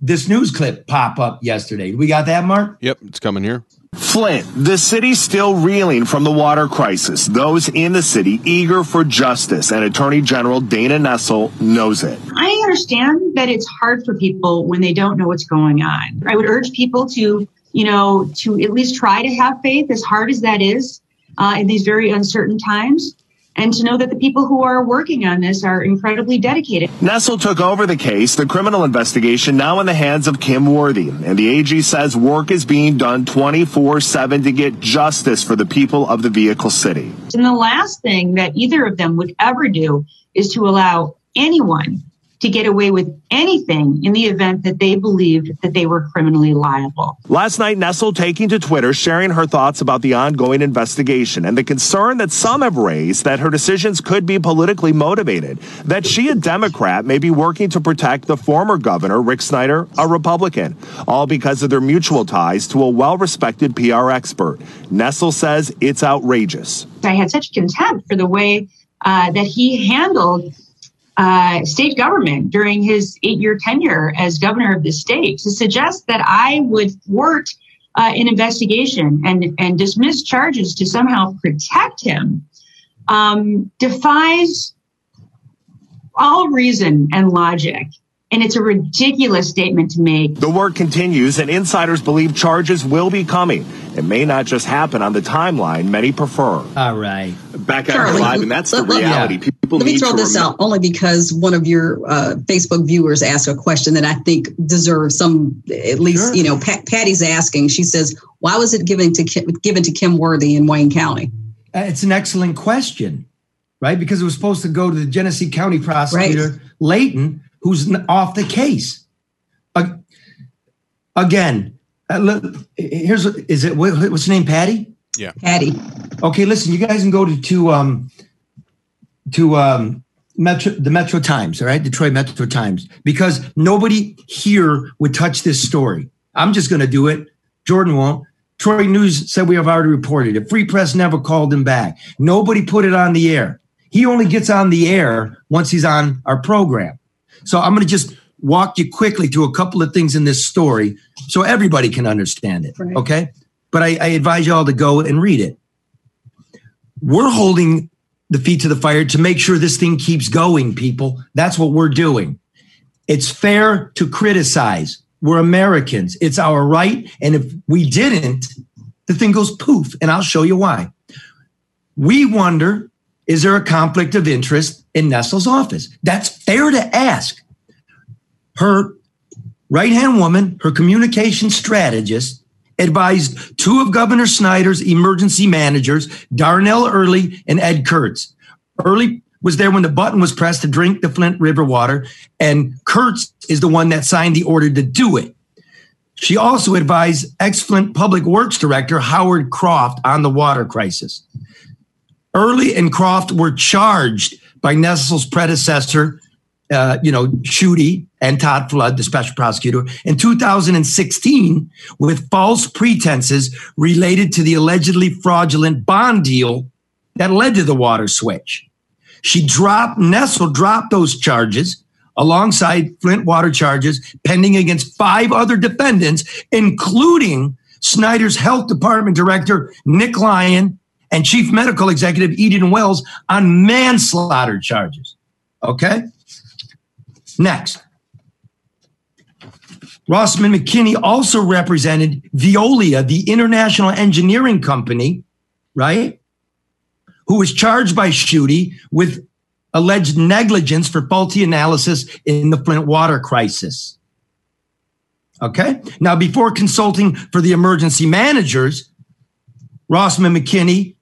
this news clip pop up yesterday. We got that, Mark? Yep, it's coming here. Flint, the city still reeling from the water crisis. Those in the city eager for justice, and Attorney General Dana Nessel knows it. I understand that it's hard for people when they don't know what's going on. I would urge people to, you know, to at least try to have faith, as hard as that is uh, in these very uncertain times and to know that the people who are working on this are incredibly dedicated. Nessel took over the case, the criminal investigation now in the hands of Kim Worthy. And the AG says work is being done 24 7 to get justice for the people of the vehicle city. And the last thing that either of them would ever do is to allow anyone to get away with anything in the event that they believed that they were criminally liable. Last night, Nessel taking to Twitter, sharing her thoughts about the ongoing investigation and the concern that some have raised that her decisions could be politically motivated, that she, a Democrat, may be working to protect the former governor, Rick Snyder, a Republican, all because of their mutual ties to a well respected PR expert. Nessel says it's outrageous. I had such contempt for the way uh, that he handled uh, state government during his eight year tenure as governor of the state to suggest that I would thwart uh, an investigation and, and dismiss charges to somehow protect him um, defies all reason and logic. And it's a ridiculous statement to make. The work continues, and insiders believe charges will be coming. It may not just happen on the timeline many prefer. All right. Back at Charlie, live, and that's the reality. Yeah. People Let me throw this remember. out only because one of your uh, Facebook viewers asked a question that I think deserves some, at least, sure. you know, Pat, Patty's asking. She says, why was it given to, given to Kim Worthy in Wayne County? Uh, it's an excellent question, right? Because it was supposed to go to the Genesee County prosecutor, right. Leyton, who's off the case. Uh, again, uh, here's is it what's the name? Patty. Yeah, Patty. Okay, listen, you guys can go to to um to um Metro the Metro Times, all right, Detroit Metro Times, because nobody here would touch this story. I'm just going to do it. Jordan won't. Troy News said we have already reported it. Free Press never called him back. Nobody put it on the air. He only gets on the air once he's on our program. So I'm going to just walk you quickly through a couple of things in this story so everybody can understand it. Right. Okay. But I, I advise you all to go and read it. We're holding the feet to the fire to make sure this thing keeps going, people. That's what we're doing. It's fair to criticize. We're Americans. It's our right. And if we didn't, the thing goes poof. And I'll show you why. We wonder is there a conflict of interest in Nessel's office? That's fair to ask. Her right hand woman, her communication strategist, advised two of Governor Snyder's emergency managers, Darnell Earley and Ed Kurtz. Earley was there when the button was pressed to drink the Flint River water, and Kurtz is the one that signed the order to do it. She also advised ex Flint Public Works Director Howard Croft on the water crisis. Earley and Croft were charged by Nessel's predecessor, uh, you know, Schuette and Todd Flood, the special prosecutor, in 2016 with false pretenses related to the allegedly fraudulent bond deal that led to the water switch. She dropped, Nessel dropped those charges alongside Flint water charges pending against five other defendants, including Snyder's health department director, Nick Lyon, and Chief Medical Executive Eden Wells on manslaughter charges. Okay? Next. Rossman McKinney also represented Veolia, the international engineering company, right? Who was charged by Schuette with alleged negligence for faulty analysis in the Flint water crisis. Okay. Now, before consulting for the emergency managers, Rossman McKinney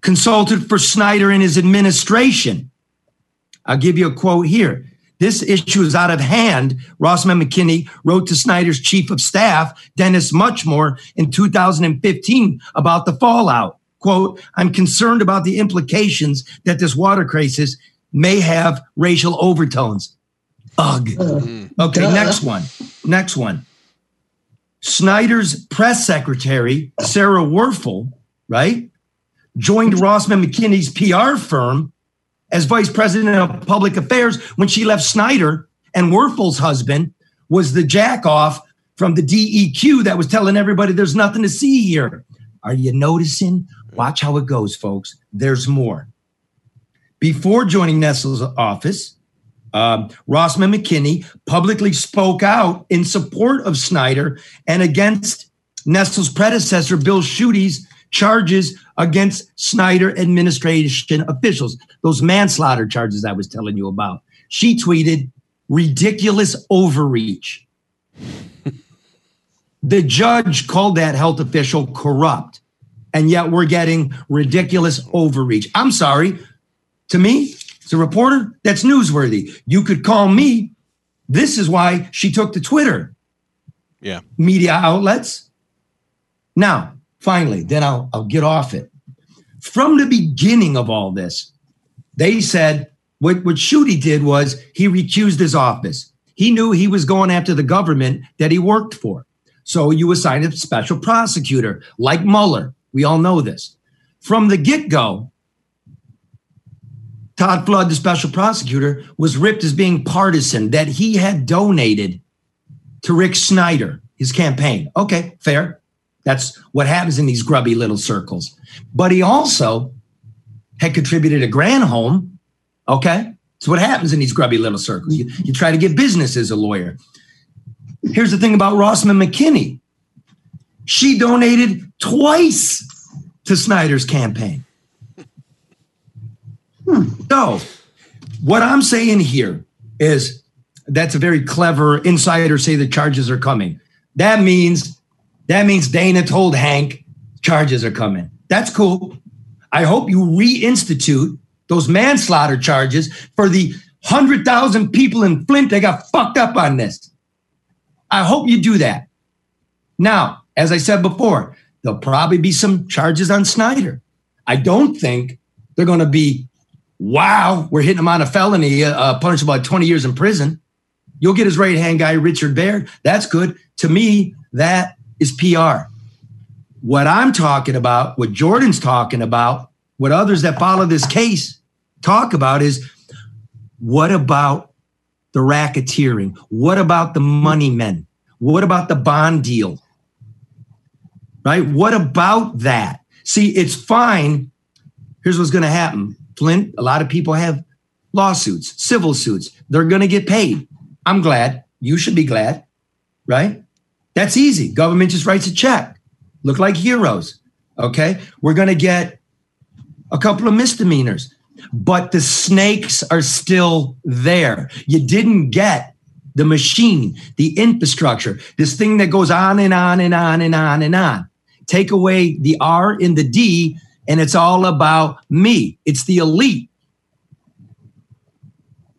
consulted for Snyder and his administration. I'll give you a quote here. This issue is out of hand. Rossman McKinney wrote to Snyder's chief of staff, Dennis Muchmore, in 2015 about the fallout. Quote, I'm concerned about the implications that this water crisis may have racial overtones. Ugh. Mm-hmm. Okay, Duh. next one. Next one. Snyder's press secretary, Sarah Wurfel, right, joined Rossman McKinney's PR firm as vice president of public affairs when she left Snyder, and Wurfel's husband was the jack off from the DEQ that was telling everybody there's nothing to see here. Are you noticing? Watch how it goes, folks. There's more. Before joining Nessel's office, um, Rossman McKinney publicly spoke out in support of Snyder and against Nessel's predecessor, Bill Schuette's charges against Snyder administration officials, those manslaughter charges I was telling you about. She tweeted, ridiculous overreach. the judge called that health official corrupt, and yet we're getting ridiculous overreach. I'm sorry. To me, as a reporter, that's newsworthy. You could call me. This is why she took to Twitter Yeah. media outlets. Now, finally, then I'll, I'll get off it. From the beginning of all this, they said what, what Schuette did was he recused his office. He knew he was going after the government that he worked for. So you assign a special prosecutor like Mueller. We all know this. From the get go, Todd Flood, the special prosecutor, was ripped as being partisan, that he had donated to Rick Snyder, his campaign. Okay, fair. That's what happens in these grubby little circles. But he also had contributed a Granholm. Okay, it's what happens in these grubby little circles. You, you try to get business as a lawyer. Here's the thing about Rossman McKinney. She donated twice to Snyder's campaign. Hmm. So, what I'm saying here is that's a very clever insider say the charges are coming. That means that means Dana told Hank charges are coming. That's cool. I hope you reinstitute those manslaughter charges for the 100,000 people in Flint that got fucked up on this. I hope you do that. Now, as I said before, there'll probably be some charges on Snyder. I don't think they're going to be, wow, we're hitting him on a felony, uh, punishable by 20 years in prison. You'll get his right hand guy, Richard Baird. That's good. To me, that is PR. What I'm talking about, what Jordan's talking about, what others that follow this case talk about is what about the racketeering? What about the money men? What about the bond deal? Right? What about that? See, it's fine. Here's what's going to happen. Flint, a lot of people have lawsuits, civil suits. They're going to get paid. I'm glad. You should be glad. Right? That's easy. Government just writes a check. Look like heroes. Okay? We're going to get a couple of misdemeanors, but the snakes are still there. You didn't get the machine, the infrastructure, this thing that goes on and on and on and on and on. Take away the R in the D, and it's all about me. It's the elite.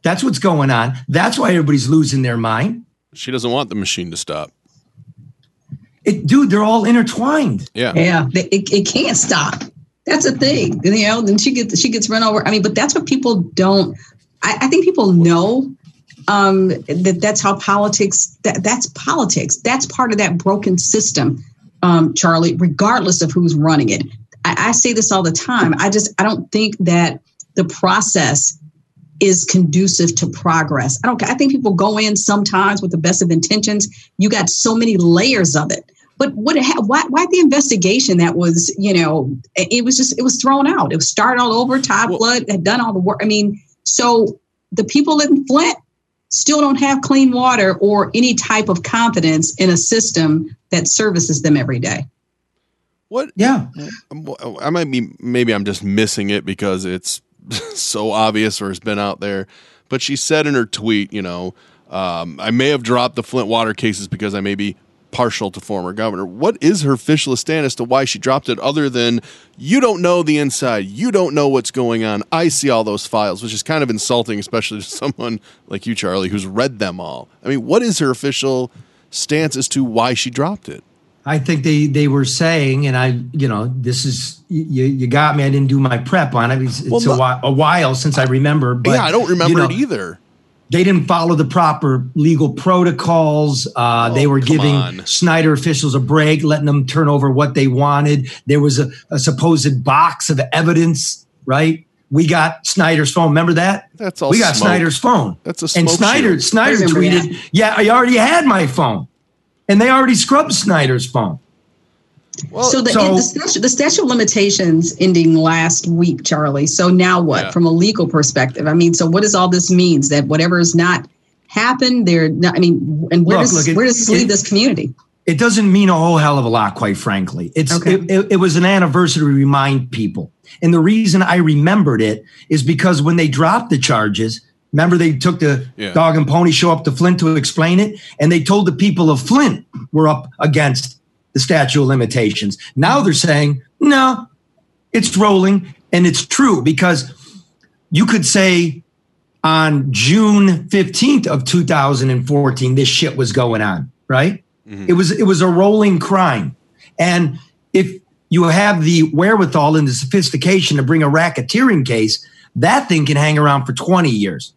That's what's going on. That's why everybody's losing their mind. She doesn't want the machine to stop. It, dude, they're all intertwined. Yeah. Yeah, it, it, it can't stop. That's a thing, you know. Then she gets she gets run over. I mean, but that's what people don't. I, I think people know um, that that's how politics. That that's politics. That's part of that broken system, um, Charlie. Regardless of who's running it, I, I say this all the time. I just I don't think that the process is conducive to progress. I don't. I think people go in sometimes with the best of intentions. You got so many layers of it. But what? Why? Why the investigation that was? You know, it it was just it was thrown out. It was started all over. Todd Flood had done all the work. I mean, so the people in Flint still don't have clean water or any type of confidence in a system that services them every day. What? Yeah. I might be maybe I'm just missing it because it's so obvious or has been out there. But she said in her tweet, you know, um, I may have dropped the Flint water cases because I may be partial to former governor. What is her official stand as to why she dropped it other than you don't know the inside, you don't know what's going on. I see all those files, which is kind of insulting, especially to someone like you, Charlie, who's read them all. I mean, what is her official stance as to why she dropped it? I think they they were saying, and I, you know, this is you, you got me. I didn't do my prep on it. It's, it's Well, a, while, a while since I remember. But yeah, I don't remember you it either. They didn't follow the proper legal protocols. Uh, they were giving on. Snyder officials a break, letting them turn over what they wanted. There was a, a supposed box of evidence, right? We got Snyder's phone. Remember that? That's all We got smoke. Snyder's phone. That's a and Snyder shield. Snyder I remember tweeted, "Yeah, I already had my phone, and they already scrubbed Snyder's phone." So the, so- the, statute, the statute of limitations ending last week, Charlie. So now what Yeah. from a legal perspective? I mean, so what does all this means that whatever has not happened, they're not, I mean, and where Look, does look, it- where does this it- leave this community? it doesn't mean a whole hell of a lot, quite frankly. It's Okay. it, it, it was an anniversary to remind people, and the reason I remembered it is because when they dropped the charges, remember they took the Yeah. dog and pony show up to Flint to explain it, and they told the people of Flint were up against the statute of limitations. Now they're saying no, it's rolling, and it's true because you could say on June 15th of 2014 this shit was going on, right? Mm-hmm. It was it was a rolling crime. And if you have the wherewithal and the sophistication to bring a racketeering case, that thing can hang around for 20 years.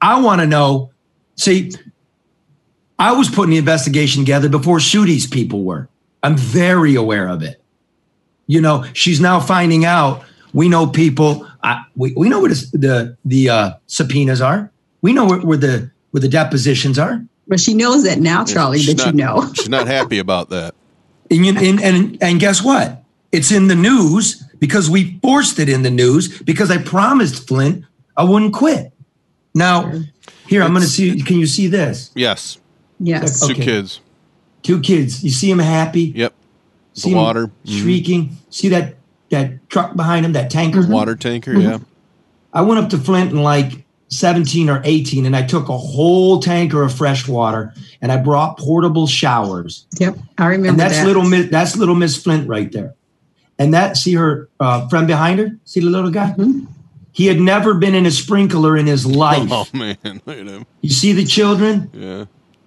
I want to know, see, I was putting the investigation together before Schuette's people were. I'm very aware of it. You know, she's now finding out. We know people. I, we, we know where the the, the uh, subpoenas are. We know where, where the where the depositions are. But she knows that now, Charlie, She's that you know. she's not happy about that. And, you, and, and, and guess what? It's in the news because we forced it in the news because I promised Flint I wouldn't quit. Now, here, I'm going to see. Can you see this? Yes, Yes. two Okay. kids. Two kids. You see them happy? Yep, See the 'em water, Mhm. Shrieking. See that, that truck behind him, that tanker? water tanker. Mm-hmm. Yeah, I went up to Flint in like 17 or 18 and I took a whole tanker of fresh water and I brought portable showers. Yep. I remember and that's that. little Miss that's little Miss Flint right there. And that see her uh, friend behind her? See the little guy? Mm-hmm. He had never been in a sprinkler in his life. Oh man, look at him. You see the children? Yeah,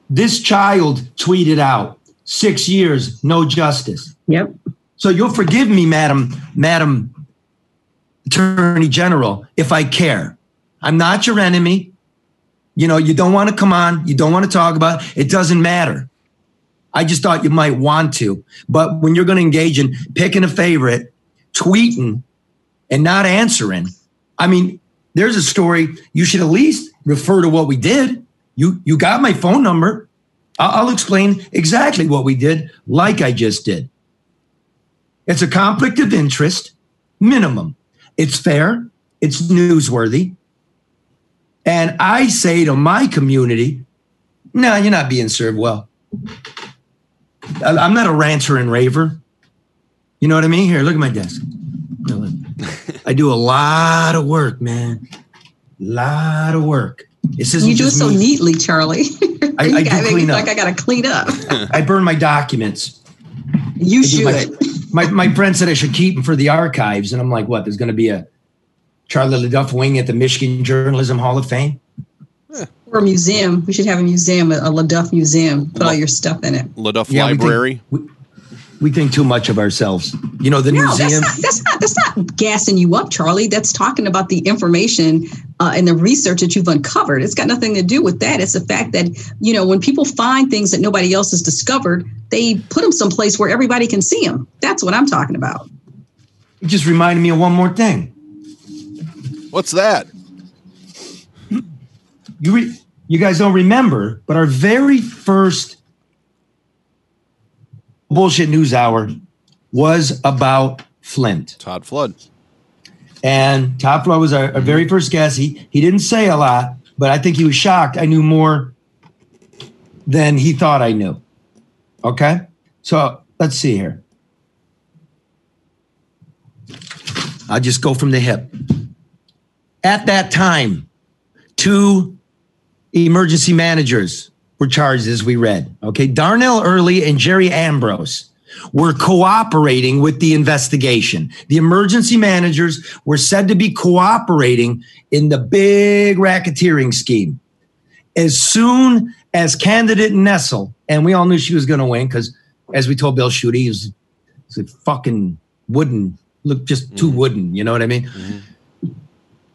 This child tweeted out, six years, no justice. Yep. So you'll forgive me, Madam, Madam Attorney General, if I care. I'm not your enemy. You know, you don't want to come on, you don't want to talk about it. It doesn't matter. I just thought you might want to. But when you're going to engage in picking a favorite, tweeting, and not answering, I mean, there's a story. You should at least refer to what we did. You you got my phone number. I'll, I'll explain exactly what we did, like I just did. It's a conflict of interest, minimum. It's fair. It's newsworthy. And I say to my community, no, you're not being served well. I'm not a ranter and raver. You know what I mean? Here, look at my desk. I do a lot of work, man. A lot of work. This isn't You do it so me. neatly, Charlie. I- You I do gotta clean up. Like I got to clean up. I burn my documents. You I do should. My, my, my friend said I should keep them for the archives. And I'm like, what? There's going to be a Charlie LeDuff wing at the Michigan Journalism Hall of Fame? or a museum. We should have a museum, a, a LeDuff museum. Put all your stuff in it. LeDuff Yeah, we think- Library. We, we think too much of ourselves. You know, the No, museum. that's not, that's not that's not gassing you up, Charlie. That's talking about the information uh, and the research that you've uncovered. It's got nothing to do with that. It's the fact that you know when people find things that nobody else has discovered, they put them someplace where everybody can see them. That's what I'm talking about. It just reminded me of one more thing. What's that? You re, you guys don't remember, but our very first bullshit news hour was about Flint. Todd Flood. And Todd Flood was our, our very mm-hmm. first guest. He he didn't say a lot, but I think he was shocked. I knew more than he thought I knew. Okay, so let's see here. I'll just go from the hip. At that time, two emergency managers were charged, as we read. Okay, Darnell Earley and Jerry Ambrose were cooperating with the investigation. The emergency managers were said to be cooperating in the big racketeering scheme. As soon as candidate Nessel, and we all knew she was going to win because, as we told Bill Schuette, he was, he was a fucking wooden, look just too mm-hmm. wooden. You know what I mean? Mm-hmm.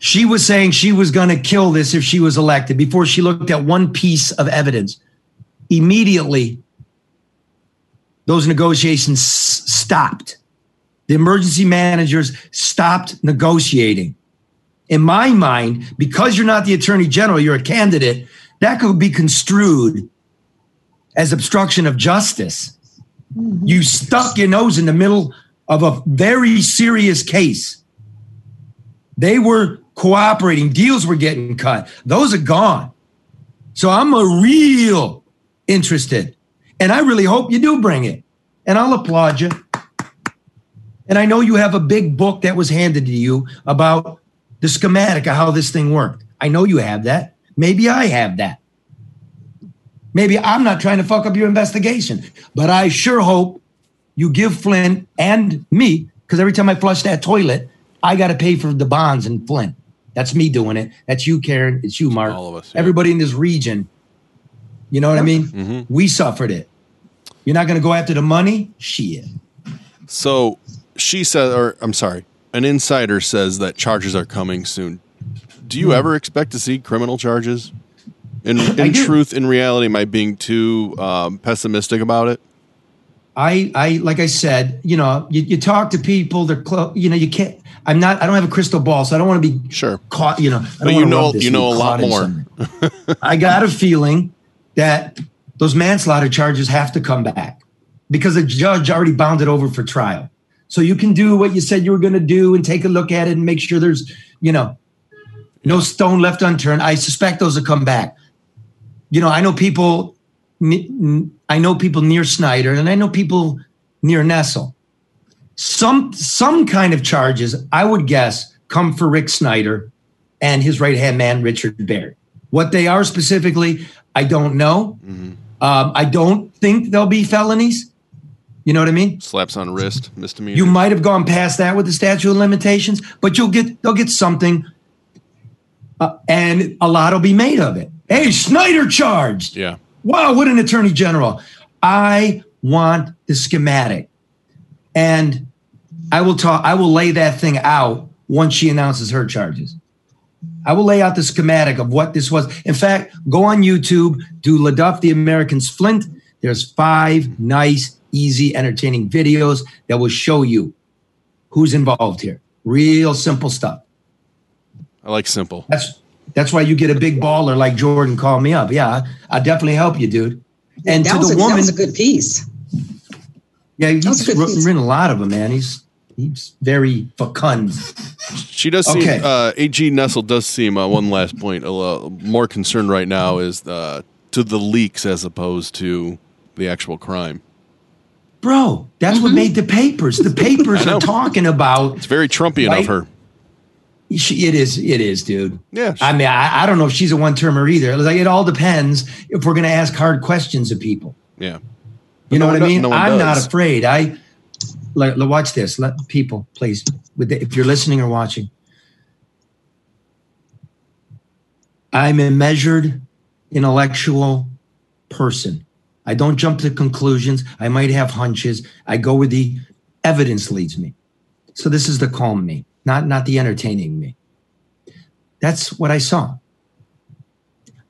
She was saying she was going to kill this if she was elected before she looked at one piece of evidence. Immediately, those negotiations stopped. The emergency managers stopped negotiating. In my mind, because you're not the attorney general, you're a candidate, that could be construed as obstruction of justice. Mm-hmm. You stuck your nose in the middle of a very serious case. They were cooperating, deals were getting cut. Those are gone. So I'm a real interested. And I really hope you do bring it. And I'll applaud you. And I know you have a big book that was handed to you about the schematic of how this thing worked. I know you have that. Maybe I have that. Maybe I'm not trying to fuck up your investigation, but I sure hope you give Flynn and me, because every time I flush that toilet, I got to pay for the bonds in Flint. That's me doing it. That's you, Karen. It's you, Mark. All of us, yeah. Everybody in this region. You know what I mean? Mm-hmm. We suffered it. You're not going to go after the money? Shit. So she said, or I'm sorry, an insider says that charges are coming soon. Do you ever expect to see criminal charges? In, in truth, in reality, am I being too um, pessimistic about it? I, I, like I said, you know, you, you talk to people, they're close, you know, you can't, I'm not, I don't have a crystal ball, so I don't want to be Sure. caught, you know, But you know- you know a lot more. I got a feeling that those manslaughter charges have to come back because the judge already bound it over for trial. So you can do what you said you were going to do and take a look at it and make sure there's, you know, no stone left unturned. I suspect those will come back. You know, I know people, I know people near Snyder and I know people near Nessel. Some some kind of charges, I would guess, come for Rick Snyder and his right hand man Richard Baird. What they are specifically, I don't know. Um, I don't think they'll be felonies. You know what I mean? Slaps on wrist, misdemeanor. You might have gone past that with the statute of limitations, but you'll get they'll get something, uh, and a lot will be made of it. Hey, Snyder charged. yeah. Wow, what an attorney general. I want the schematic. And I will talk, I will lay that thing out once she announces her charges. I will lay out the schematic of what this was. In fact, go on YouTube, do LeDuff the Americans Flint. There's five nice, easy, entertaining videos that will show you who's involved here. Real simple stuff. I like simple. That's that's why you get a big baller like Jordan call me up. Yeah, I definitely help you, dude. And that to was the a, woman, that was a good piece. yeah, was he's a written, piece. written a lot of them, man. He's he's very fecund. She does seem, Okay. uh, AG Nessel does seem, uh, one last point, a little more concerned right now is uh, to the leaks as opposed to the actual crime. Bro, that's Mm-hmm. what made the papers. The papers are talking about. It's very Trumpian Right? of her. She, it is. It is, dude. Yeah. I mean, I, I don't know if she's a one termer either. Like, it all depends if we're going to ask hard questions of people. yeah. You know No what I mean? no I'm not afraid. I like watch this. Let people, please, with the, if you're listening or watching. I'm a measured, intellectual person. I don't jump to conclusions. I might have hunches. I go where the evidence leads me. So this is the calm me, not not the entertaining me. That's what I saw.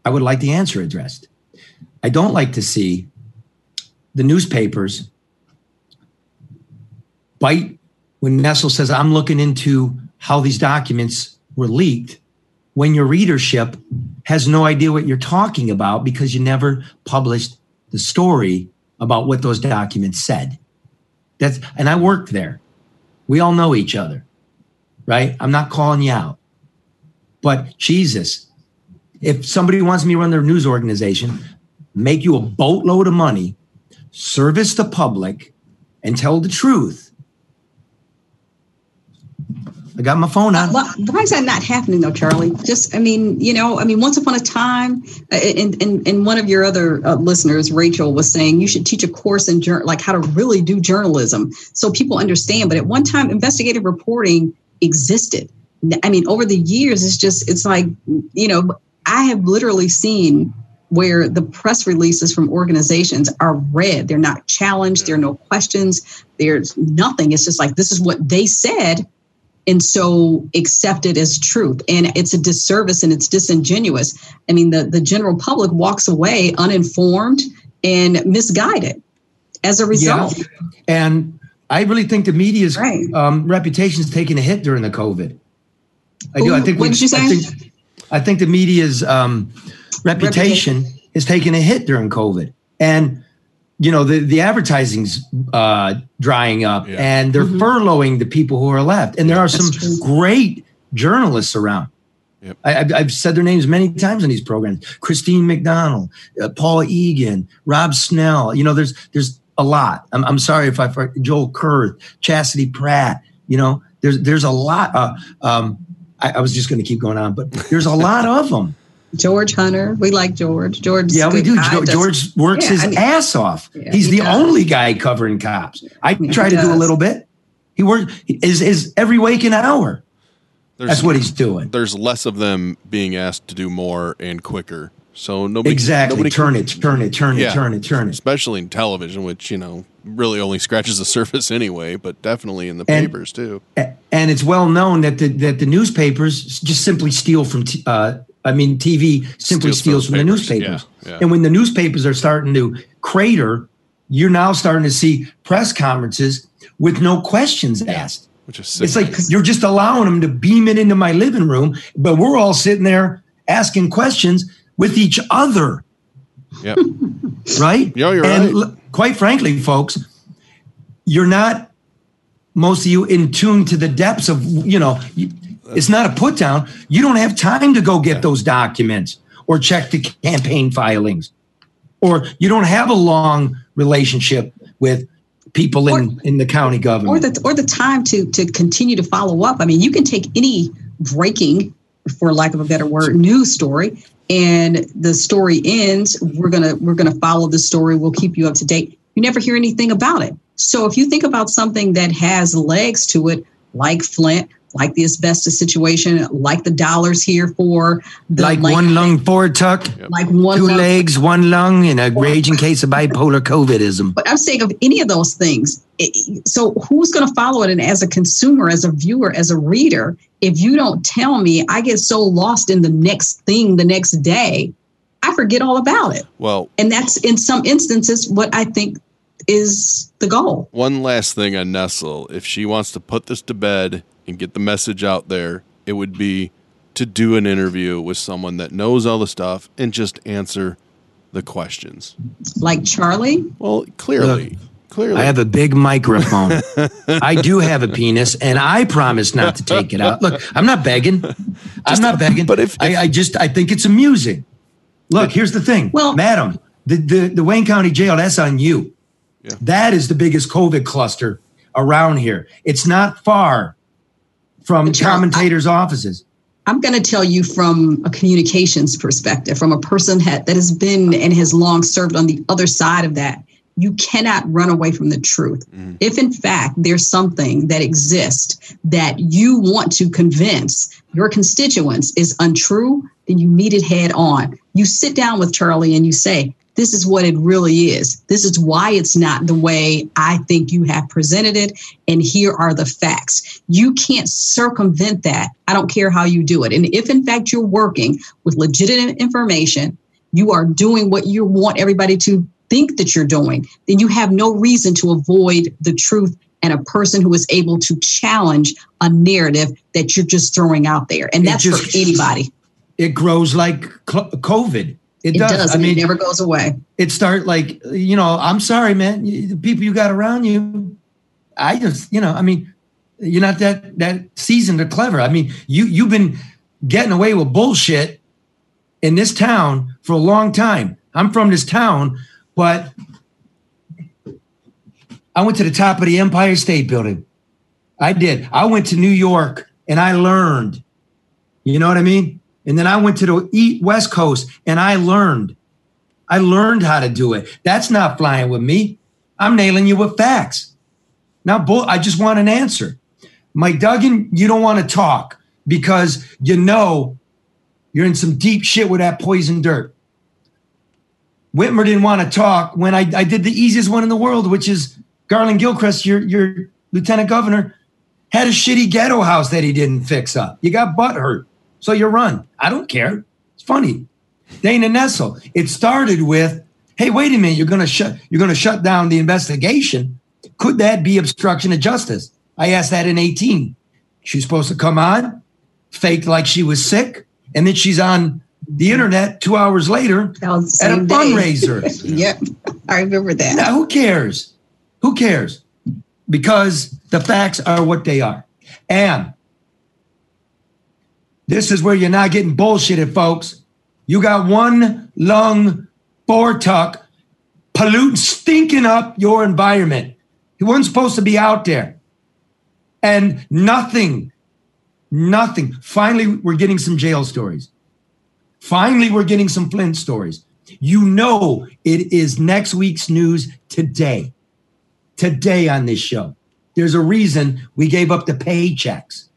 I would like the answer addressed. I don't like to see the newspapers bite when Nessel says, I'm looking into how these documents were leaked when your readership has no idea what you're talking about because you never published the story about what those documents said. That's and I worked there. We all know each other, right? I'm not calling you out. But Jesus, if somebody wants me to run their news organization, make you a boatload of money, service the public, and tell the truth. I got my phone on. Why, why is that not happening though, Charlie? Just, I mean, you know, I mean, once upon a time, and and, and one of your other uh, listeners, Rachel, was saying you should teach a course in like how to really do journalism, so people understand. But at one time, investigative reporting existed. I mean, over the years, it's just, it's like, you know, I have literally seen where the press releases from organizations are read. They're not challenged. There are no questions. There's nothing. It's just like this is what they said and so accepted as truth and it's a disservice and it's disingenuous i mean the, the general public walks away uninformed and misguided as a result yeah. and i really think the media's right. um, reputation is taking a hit during the covid i do i think what did you say? I think, I think the media's um, reputation, reputation is taking a hit during covid and you know the the advertising's uh, drying up, yeah. and they're mm-hmm. furloughing the people who are left, and there are some great journalists around. Yep. I, have said their names many times on these programs: Christine MacDonald, uh, Paul Egan, Rob Snell. You know, there's there's a lot. I'm, I'm sorry if I Joel Kurth, Chastity Pratt. You know, there's there's a lot. Uh, um, I, I was just going to keep going on, but there's a lot of them. George Hunter. We like George. George. Yeah, we do. George, George works yeah, his I mean, ass off. Yeah, He's he the does. only guy covering cops. I try to do a little bit. He works is is every waking hour. There's, That's what he's doing. There's less of them being asked to do more and quicker. So nobody exactly nobody turn can, it, turn it, turn it, turn it, turn it. Especially in television, which you know really only scratches the surface anyway, but definitely in the and, papers too. And it's well known that the that the newspapers just simply steal from t- uh, I mean, TV simply steals, steals from papers. the newspapers. Yeah, yeah. And when the newspapers are starting to crater, you're now starting to see press conferences with no questions asked. Which is it's like you're just allowing them to beam it into my living room, but we're all sitting there asking questions with each other. Yep. right? Yeah, you're and right. L- quite frankly, folks, you're not most of you in tune to the depths of you know it's not a put down. You don't have time to go get yeah. those documents or check the campaign filings, or you don't have a long relationship with people or, in, in the county government, or the or the time to to continue to follow up. I mean, you can take any breaking, for lack of a better word, news story, and the story ends. We're gonna we're gonna follow the story. We'll keep you up to date. You never hear anything about it. So if you think about something that has legs to it, like Flint, like the asbestos situation, like the dollars here for the like one lung Fortuck, like one two lung. legs, one lung, in a raging case of bipolar COVIDism. But I'm saying of any of those things. It, so who's going to follow it? And as a consumer, as a viewer, as a reader, if you don't tell me, I get so lost in the next thing the next day, I forget all about it. Well, and that's in some instances what I think is the goal. One last thing on Nessel. If she wants to put this to bed and get the message out there, it would be to do an interview with someone that knows all the stuff and just answer the questions. Like Charlie? Well, clearly. Look, clearly. I have a big microphone. I do have a penis, and I promise not to take it out. Look, I'm not begging. I'm not begging. But if, if I, I, just I think it's amusing. Look, here's the thing. Well, madam, the, the, the Wayne County Jail, that's on you. Yeah. That is the biggest COVID cluster around here. It's not far from commentators' I, offices? I'm going to tell you from a communications perspective, from a person that has been and has long served on the other side of that. You cannot run away from the truth. Mm. If, in fact, there's something that exists that you want to convince your constituents is untrue, then you meet it head on. You sit down with Charlie and you say, this is what it really is. This is why it's not the way I think you have presented it. And here are the facts. You can't circumvent that. I don't care how you do it. And if in fact you're working with legitimate information, you are doing what you want everybody to think that you're doing, then you have no reason to avoid the truth and a person who is able to challenge a narrative that you're just throwing out there. And that's just, for anybody. It grows like COVID It, It does. does. I mean, it never goes away. it start like you know i'm sorry man the people you got around you i just you know i mean you're not that that seasoned or clever i mean you you've been getting away with bullshit in this town for a long time i'm from this town but i went to the top of the empire state building i did i went to new york and i learned you know what i mean and then i went to the east west coast and i learned I learned how to do it. That's not flying with me. I'm nailing you with facts. Now, bull, I just want an answer. Mike Duggan, you don't want to talk because you know you're in some deep shit with that poison dirt. Whitmer didn't want to talk when I, I did the easiest one in the world, which is Garlin Gilchrist, your, your lieutenant governor, had a shitty ghetto house that he didn't fix up. You got butt hurt. So you run. I don't care. It's funny. Dana Nessel. It started with, hey, wait a minute, you're gonna shut you're gonna shut down the investigation. Could that be obstruction of justice? I asked that in 18. She's supposed to come on, faked like she was sick, and then she's on the internet two hours later at a day. fundraiser. yep. I remember that. Now, who cares? Who cares? Because the facts are what they are. And this is where you're not getting bullshitted, folks. You got one lung tuck polluting, stinking up your environment. He wasn't supposed to be out there. And nothing, nothing. Finally, we're getting some jail stories. Finally, we're getting some Flint stories. You know, it is next week's news today. Today on this show. There's a reason we gave up the paychecks.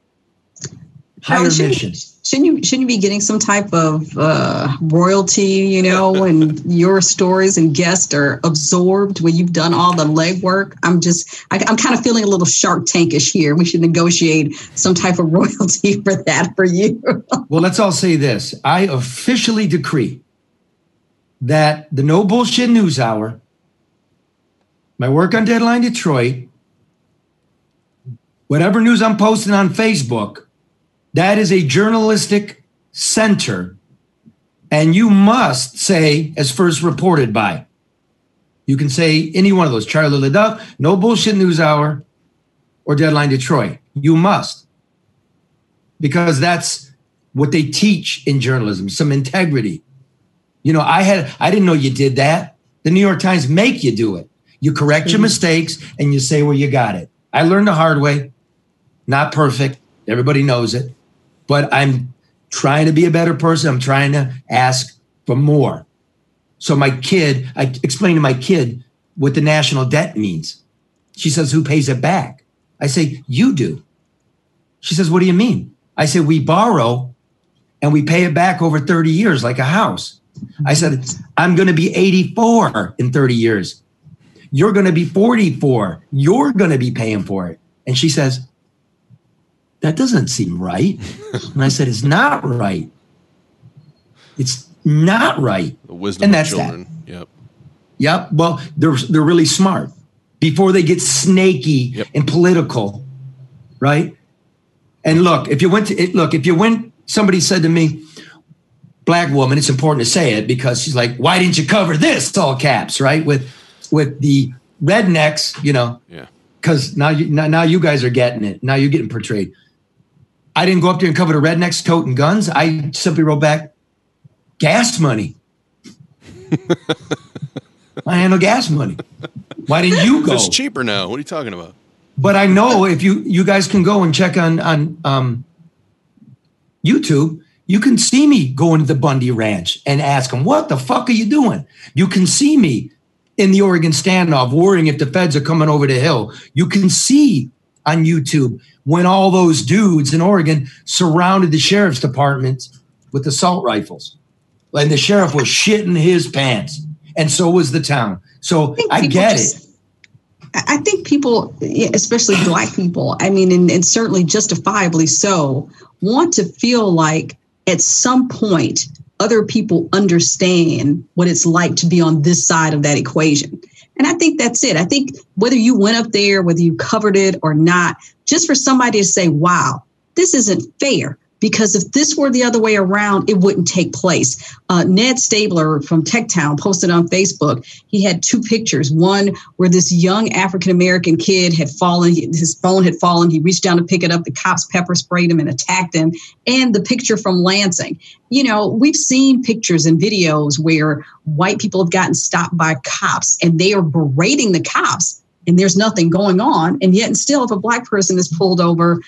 Higher shouldn't, mission. shouldn't you shouldn't you be getting some type of uh, royalty, you know, when your stories and guests are absorbed when you've done all the legwork? I'm just I, I'm kind of feeling a little Shark Tankish here. We should negotiate some type of royalty for that for you. Well, let's all say this. I officially decree that the No Bullshit News Hour, my work on Deadline Detroit, whatever news I'm posting on Facebook, that is a journalistic center. And you must say, as first reported by. You can say any one of those Charlie LeDuff, No Bullshit News Hour, or Deadline Detroit. You must. Because that's what they teach in journalism, some integrity. You know, I had I didn't know you did that. The New York Times make you do it. You correct your mm-hmm. mistakes and you say where you got it. I learned the hard way. Not perfect. Everybody knows it. But I'm trying to be a better person. I'm trying to ask for more. So my kid, I explained to my kid what the national debt means. She says, Who pays it back? I say, You do. She says, What do you mean? I said, We borrow and we pay it back over 30 years like a house. I said, I'm going to be 84 in 30 years. You're going to be 44. You're going to be paying for it. And she says, That doesn't seem right. And I said, It's not right. It's not right. The wisdom And of that's that. Yep. Yep. Well, they're they're really smart. Before they get snaky Yep. and political, right? And look, if you went to it, look, if you went, somebody said to me, black woman, it's important to say it because she's like, why didn't you cover this? All caps, right? With with the rednecks, you know, Yeah. because now you now, now you guys are getting it. Now you're getting portrayed. I didn't go up there and cover the rednecks toting guns. I simply wrote back gas money. I handle gas money. Why didn't you go? It's cheaper now. What are you talking about? But I know if you you guys can go and check on on um, YouTube, you can see me going to the Bundy Ranch and ask them, "What the fuck are you doing?" You can see me in the Oregon standoff, worrying if the feds are coming over the hill. You can see on YouTube when all those dudes in Oregon surrounded the sheriff's department with assault rifles, and the sheriff was shitting his pants, and so was the town. So think I get just- it. I I think people, especially black people, I mean, and, and certainly justifiably so, want to feel like at some point other people understand what it's like to be on this side of that equation. And I think that's it. I think whether you went up there, whether you covered it or not, just for somebody to say, wow, this isn't fair because if this were the other way around, it wouldn't take place. Uh, Ned Staebler from Techtown posted on Facebook. He had two pictures. One where this young African American kid had fallen, his phone had fallen. He reached down to pick it up. The cops pepper sprayed him and attacked him. And the picture from Lansing. You know, we've seen pictures and videos where white people have gotten stopped by cops and they are berating the cops and there's nothing going on. And yet, and still, if a black person is pulled over,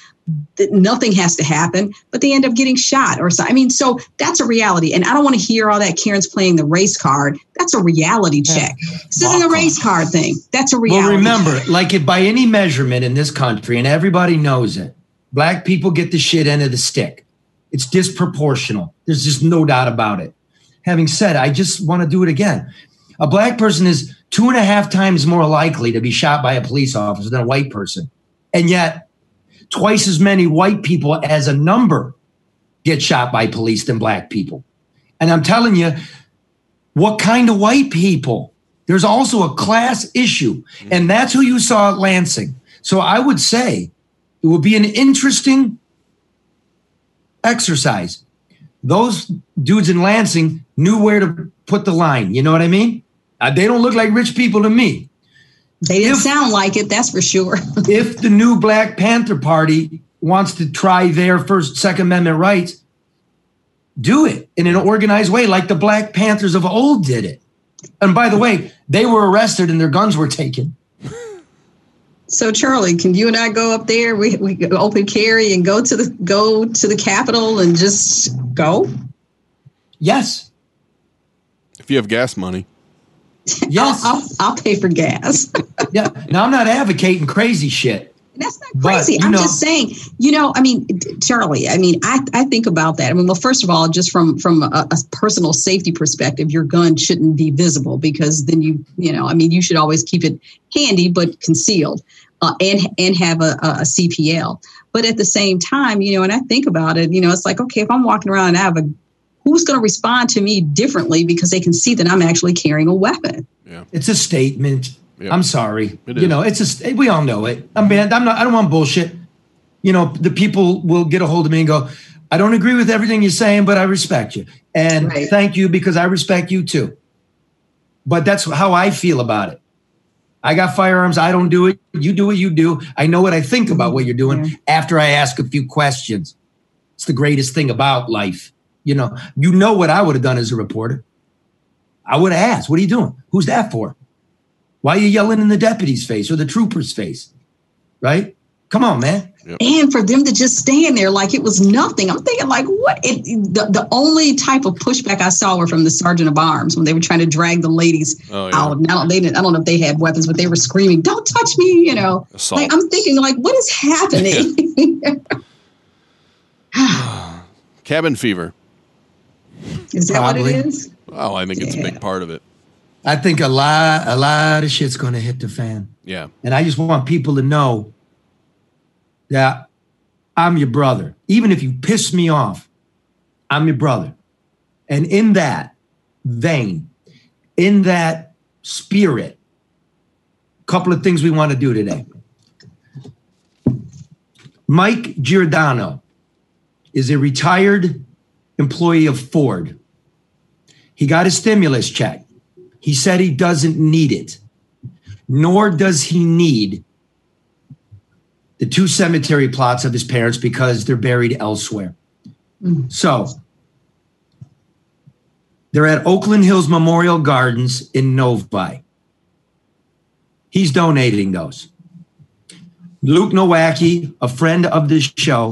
th- nothing has to happen, but they end up getting shot or something. I mean, so that's a reality. And I don't want to hear all that Karen's playing the race card. That's a reality check. This isn't a race card thing. That's a reality. Well, remember, like it by any measurement in this country, and everybody knows it, black people get the shit end of the stick. It's disproportional. There's just no doubt about it. Having said, I just want to do it again. A black person is two and a half times more likely to be shot by a police officer than a white person. And yet, twice as many white people as a number get shot by police than black people. And I'm telling you, what kind of white people? There's also a class issue, and that's who you saw at Lansing. So I would say it would be an interesting exercise. Those dudes in Lansing knew where to put the line. You know what I mean? Uh, they don't look like rich people to me. They didn't sound like it, that's for sure. if the new Black Panther Party wants to try their first Second Amendment rights, do it in an organized way, like the Black Panthers of old did it. And by the way, they were arrested and their guns were taken. So Charlie, can you and I go up there? We we open carry and go to the go to the Capitol and just go. Yes. If you have gas money. Yes. I'll, I'll, I'll pay for gas. yeah. Now I'm not advocating crazy shit. That's not crazy. I'm know, just saying, you know, I mean, Charlie, I mean, I, I think about that. I mean, well, first of all, just from from a, a, personal safety perspective, your gun shouldn't be visible because then you, you know, I mean, you should always keep it handy but concealed, uh, and and have a, a CPL. But at the same time, you know, and I think about it, you know, it's like, okay, if I'm walking around and I have a who's going to respond to me differently because they can see that I'm actually carrying a weapon. Yeah. It's a statement. Yep. I'm sorry. It you is. know, it's a we all know it. I mean, I'm not I don't want bullshit. You know, the people will get a hold of me and go, I don't agree with everything you're saying, but I respect you. And Right. thank you because I respect you too. But that's how I feel about it. I got firearms. I don't do it. You do what you do. I know what I think about what you're doing after I ask a few questions. It's the greatest thing about life. You know, you know what I would have done as a reporter. I would have asked, what are you doing? Who's that for? Why are you yelling in the deputy's face or the trooper's face? Right? Come on, man. And for them to just stand there like it was nothing, I'm thinking like, what? It, the, the only type of pushback I saw were from the sergeant of arms when they were trying to drag the ladies Oh, yeah. out. Now they didn't. I don't know if they had weapons, but they were screaming, "Don't touch me!" You know, Assault. like I'm thinking like, what is happening? Cabin fever. Is that Probably. what it is? Oh, I think it's a big part of it. I think a lot, a lot of shit's going to hit the fan. Yeah. And I just want people to know that I'm your brother. Even if you piss me off, I'm your brother. And in that vein, in that spirit, a couple of things we want to do today. Mike Giordano is a retired employee of Ford. He got a stimulus check. He said he doesn't need it nor does he need the two cemetery plots of his parents because they're buried elsewhere. So they're at Oakland Hills Memorial Gardens in Novi. He's donating those. Luke Nowacki, a friend of this show,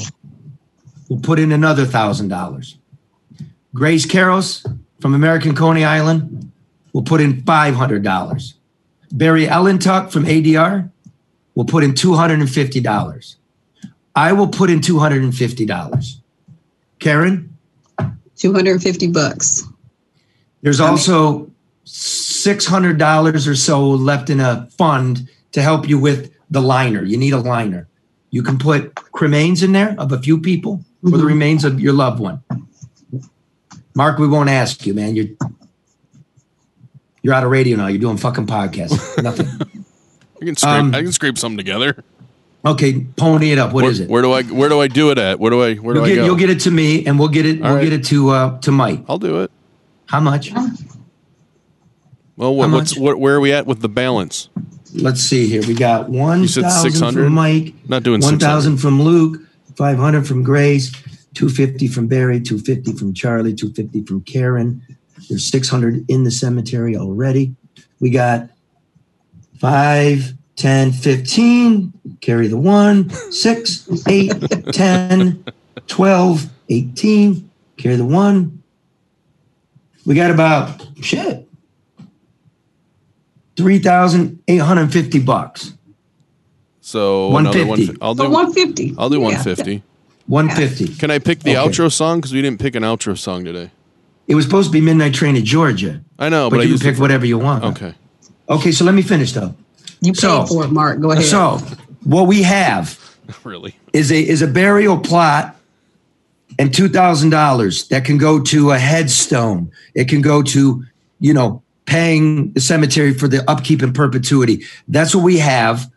will put in another thousand dollars. Grace Caros from American Coney Island will put in five hundred dollars. Barry Ellentuck from ADR will put in $250. I will put in $250. Karen, 250 bucks. there's also $600 or so left in a fund to help you with the liner. You need a liner. You can put cremains in there of a few people or the mm-hmm. remains of your loved one. Mark, we won't ask you, man. You're you're out of radio now. You're doing fucking podcasts. Nothing. I can scrape Um, I can scrape something together. Okay, pony it up. What where, is it? Where do I where do I do it at? Where do I where do You'll I get, go? you'll get it to me, and we'll get it. All we'll right. get it to uh, to Mike. I'll do it. How much? Well, what, How what's what, where are we at with the balance? Let's see here. We got one You said thousand 600? from Mike. Not doing thousand from Luke. Five hundred from Grace. Two fifty from Barry. Two fifty from Charlie. Two fifty from Karen. There's six hundred in the cemetery already. We got five, 10, 15. Carry the one. Six, eight, 10, 12, 18. Carry the one. We got about shit. 3,850 bucks. So 150. another 150. I'll do For 150. I'll do Yeah. 150. 150. Can I pick the Okay. outro song because we didn't pick an outro song today? It was supposed to be Midnight Train to Georgia, I know, but, but, I you can pick it whatever you want. Okay. Okay, so let me finish though. You paid So- for it, Mark. Go ahead. So, what we have really? is a is a burial plot and two thousand dollars that can go to a headstone. It can go to you know paying the cemetery for the upkeep and perpetuity. That's what we have.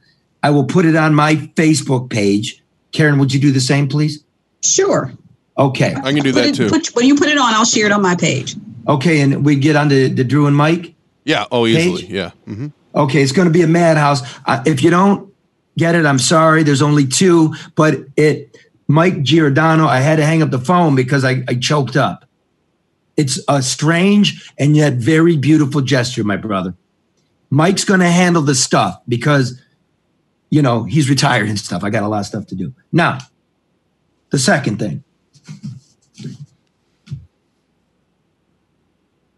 I will put it on my Facebook page. Karen, would you do the same, please? sure. Okay. I can do that it, too. put, when you put it on, I'll share it on my page. Okay, and we get on to the Drew and Mike. yeah. Oh, easily. Page? Yeah. hmm Okay, it's going to be a madhouse. Uh, if you don't get it, I'm sorry. There's only two, but it Mike Giordano. I had to hang up the phone because I, I choked up. It's a strange and yet very beautiful gesture, my brother. Mike's going to handle the stuff because, you know, he's retired and stuff. I got a lot of stuff to do. Now, the second thing.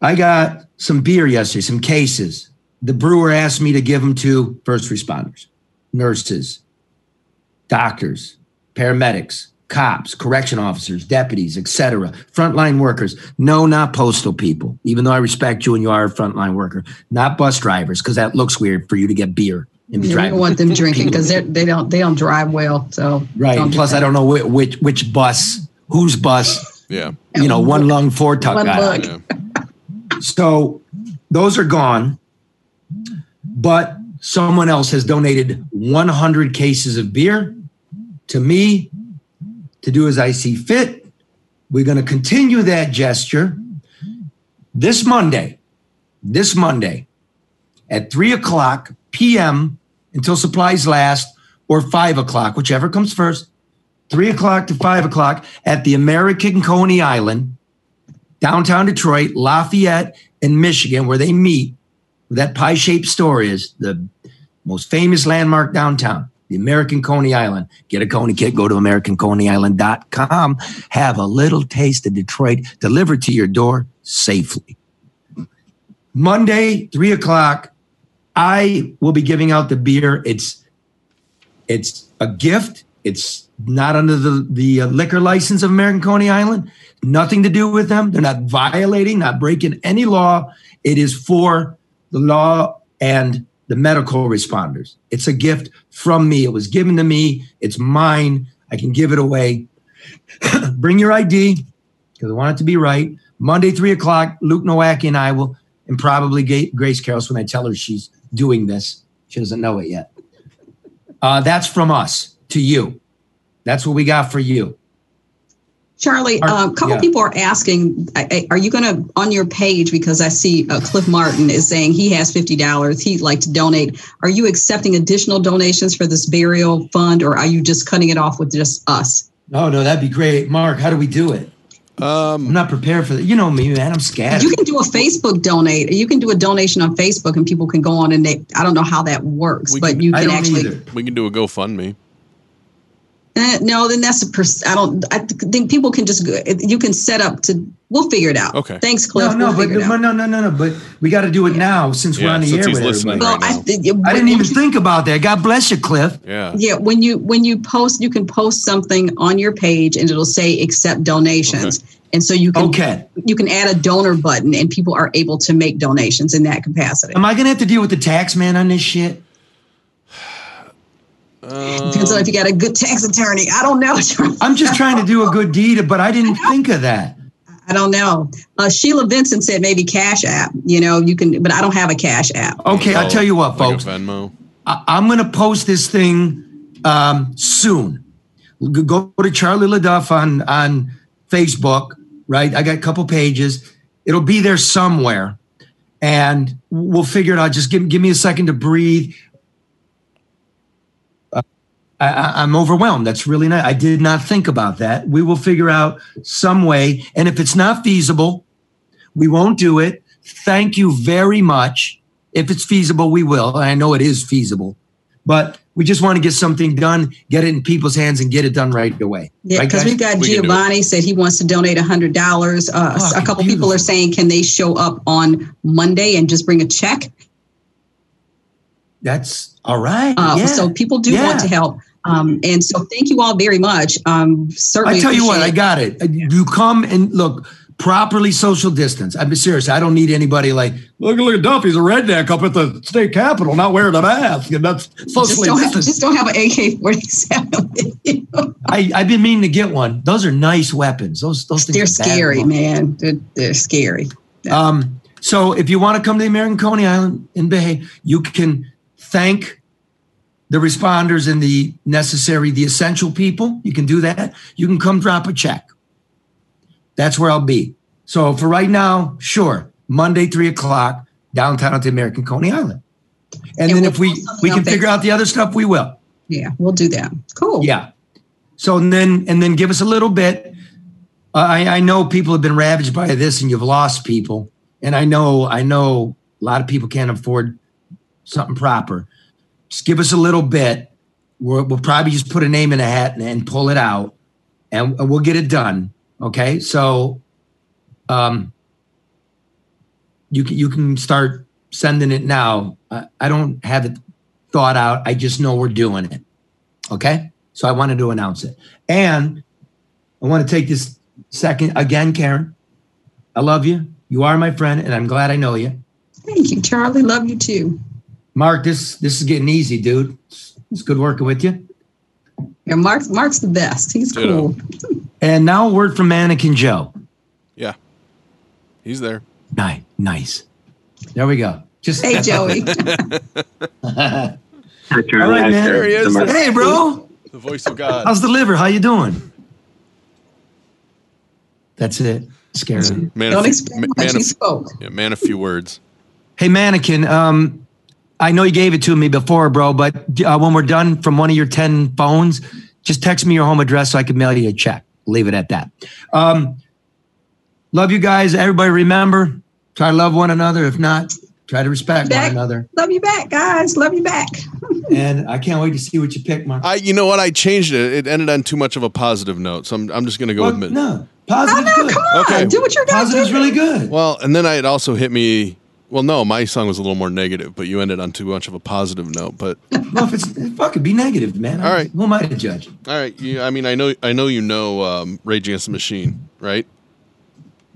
I got some beer yesterday, some cases. The brewer asked me to give them to first responders, nurses, doctors, paramedics, cops, correction officers, deputies, etc., frontline workers. No, not postal people. Even though I respect you and you are a frontline worker, not bus drivers because that looks weird for you to get beer and be Yeah, we driving. don't want them drinking because they don't they don't drive well. So Right. don't And do plus. I don't know which which, which bus, whose bus. Yeah. You know, one lung, Fortuck guy. lung. Yeah. So those are gone, but someone else has donated 100 cases of beer to me to do as I see fit. We're going to continue that gesture this Monday, this Monday at 3 o'clock p.m. until supplies last, or 5 o'clock, whichever comes first. 3 o'clock to 5 o'clock at the American Coney Island downtown Detroit, Lafayette, and Michigan, where they meet. That pie shaped store is the most famous landmark downtown, the American Coney Island. Get a Coney kit, go to AmericanConeyIsland.com. Have a little taste of Detroit delivered to your door safely. Monday, three o'clock, I will be giving out the beer. It's it's a gift. It's not under the, the uh, liquor license of American Coney Island. Nothing to do with them. They're not violating, not breaking any law. It is for the law and the medical responders. It's a gift from me. It was given to me. It's mine. I can give it away. Bring your ID because I want it to be right. Monday, three o'clock, Luke Nowacki and I will, and probably Grace Carroll when I tell her she's doing this. She doesn't know it yet. Uh, that's from us to you. That's what we got for you. Charlie, uh, a couple yeah. people are asking, are you going to, on your page, because I see uh, Cliff Martin is saying he has $50, he'd like to donate. Are you accepting additional donations for this burial fund or are you just cutting it off with just us? No, no, that'd be great. Mark, how do we do it? I'm Um, not prepared for that. You know me, man. I'm scared. You can do a Facebook donate. You can do a donation on Facebook and people can go on and they, I don't know how that works, We but can- you I can don't actually. either. we can do a GoFundMe. Eh, no, then that's a pers- I don't. I th- think people can just. go- You can set up to. We'll figure it out. Okay. Thanks, Cliff. No, no, we'll but figure no, no, no, no, no. But we got to do it now since we're on the air he's with listening. Well, right I, th- I didn't even you- think about that. God bless you, Cliff. Yeah. Yeah, when you when you post, you can post something on your page, and it'll say accept donations, and so you can Okay. you can add a donor button, and people are able to make donations in that capacity. Am I gonna have to deal with the tax man on this shit? Depends on if you got a good tax attorney. I don't know. I'm just trying to do a good deed, but I didn't think of that. I don't know. Uh, Sheila Vincent said maybe Cash App. You know, you can, but I don't have a Cash App. Okay, I'll tell you what, Like folks. Venmo. I, I'm gonna post this thing um, soon. Go to Charlie LeDuff on on Facebook, right? I got a couple pages. It'll be there somewhere, and we'll figure it out. Just give give me a second to breathe. I, I, I'm overwhelmed. That's really nice. I did not think about that. We will figure out some way, and if it's not feasible, we won't do it. Thank you very much. If it's feasible, we will. I know it is feasible, but we just want to get something done, get it in people's hands, and get it done right away. Yeah, because guys? we've got We can do it. Giovanni said he wants to donate hundred dollars. Uh, a Fucking couple people are saying, can they show up on Monday and just bring a check? That's all right. Uh, yeah. So people do Yeah. want to help. Um, and so thank you all very much. Um, certainly I tell you what, I got it. You come and look properly social distance. I'm serious. I don't need anybody like look look at Duff. He's a redneck up at the state capitol, not wearing a mask, and that's just don't, have, just don't have an AK forty seven. I I've been meaning to get one. Those are nice weapons. Those those things They're are scary, man. They're, they're scary. Um, so if you want to come to the American Coney Island and behave, you can thank the responders and the necessary, the essential people. You can do that. You can come drop a check. That's where I'll be. So for right now, sure, Monday, three o'clock, downtown at the American Coney Island. And, And then we'll if we we can figure out the other stuff, we will. Yeah, we'll do that. Cool. Yeah. So and then and then give us a little bit. Uh, I I know people have been ravaged by this, and you've lost people, and I know I know a lot of people can't afford something proper. Just give us a little bit. We'll, we'll probably just put a name in a hat and, and pull it out, and we'll get it done. Okay. So, um, you can you can start sending it now. I, I don't have it thought out. I just know we're doing it. Okay. So I wanted to announce it. And I want to take this second again, Karen. I love you. You are my friend, and I'm glad I know you. Thank you, Charlie. Love you too. Mark, this this is getting easy, dude. It's good working with you. Yeah, Mark's Mark's the best. He's Ditto. cool. And now a word from Mannequin Joe. Yeah. He's there. Nice, nice. There we go. Just Hey, Joey. All right, man. There he is. Hey, bro. The voice of God. How's the liver? How you doing? That's it. Scary. Man, Don't of, explain ma- much. man, He of, spoke. yeah, man of few words. Hey, Mannequin. Um, I know you gave it to me before, bro, but uh, when we're done from one of your 10 phones, just text me your home address so I can mail you a check. Leave it at that. Um, love you guys. Everybody remember, try to love one another. If not, try to respect Back. one another. Love you back, guys. Love you back. And I can't wait to see what you pick, Mark. I, you know what? I changed it. It ended on too much of a positive note, so I'm, I'm just going to go Well, with mid. no, Oh, positive's no, good. come on. Okay. Do what you're going to Positive's do. really good. Well, and then I, it also hit me. Well, no, my song was a little more negative, but you ended on too much of a positive note. But Well, if it's fuck it, be negative, man. All right. Who am I to judge? all right, you, I mean, I know, I know you know um, Rage Against the Machine, right?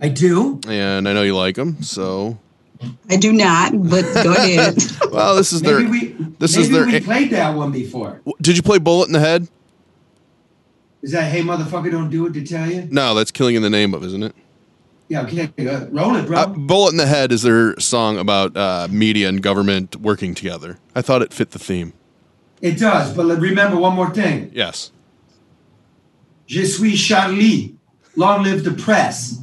I do. And I know you like them. So, I do not, but go ahead. well, this is their. We. this maybe is their- we played that one before. Did you play Bullet in the Head? Is that hey motherfucker, don't do it to tell you? No, that's Killing in the Name of, isn't it? Yeah, okay, uh, roll it, bro. Uh, Bullet in the Head is their song about uh, media and government working together. I thought it fit the theme. it does, but remember one more thing. Yes. Je suis Charlie. Long live the press.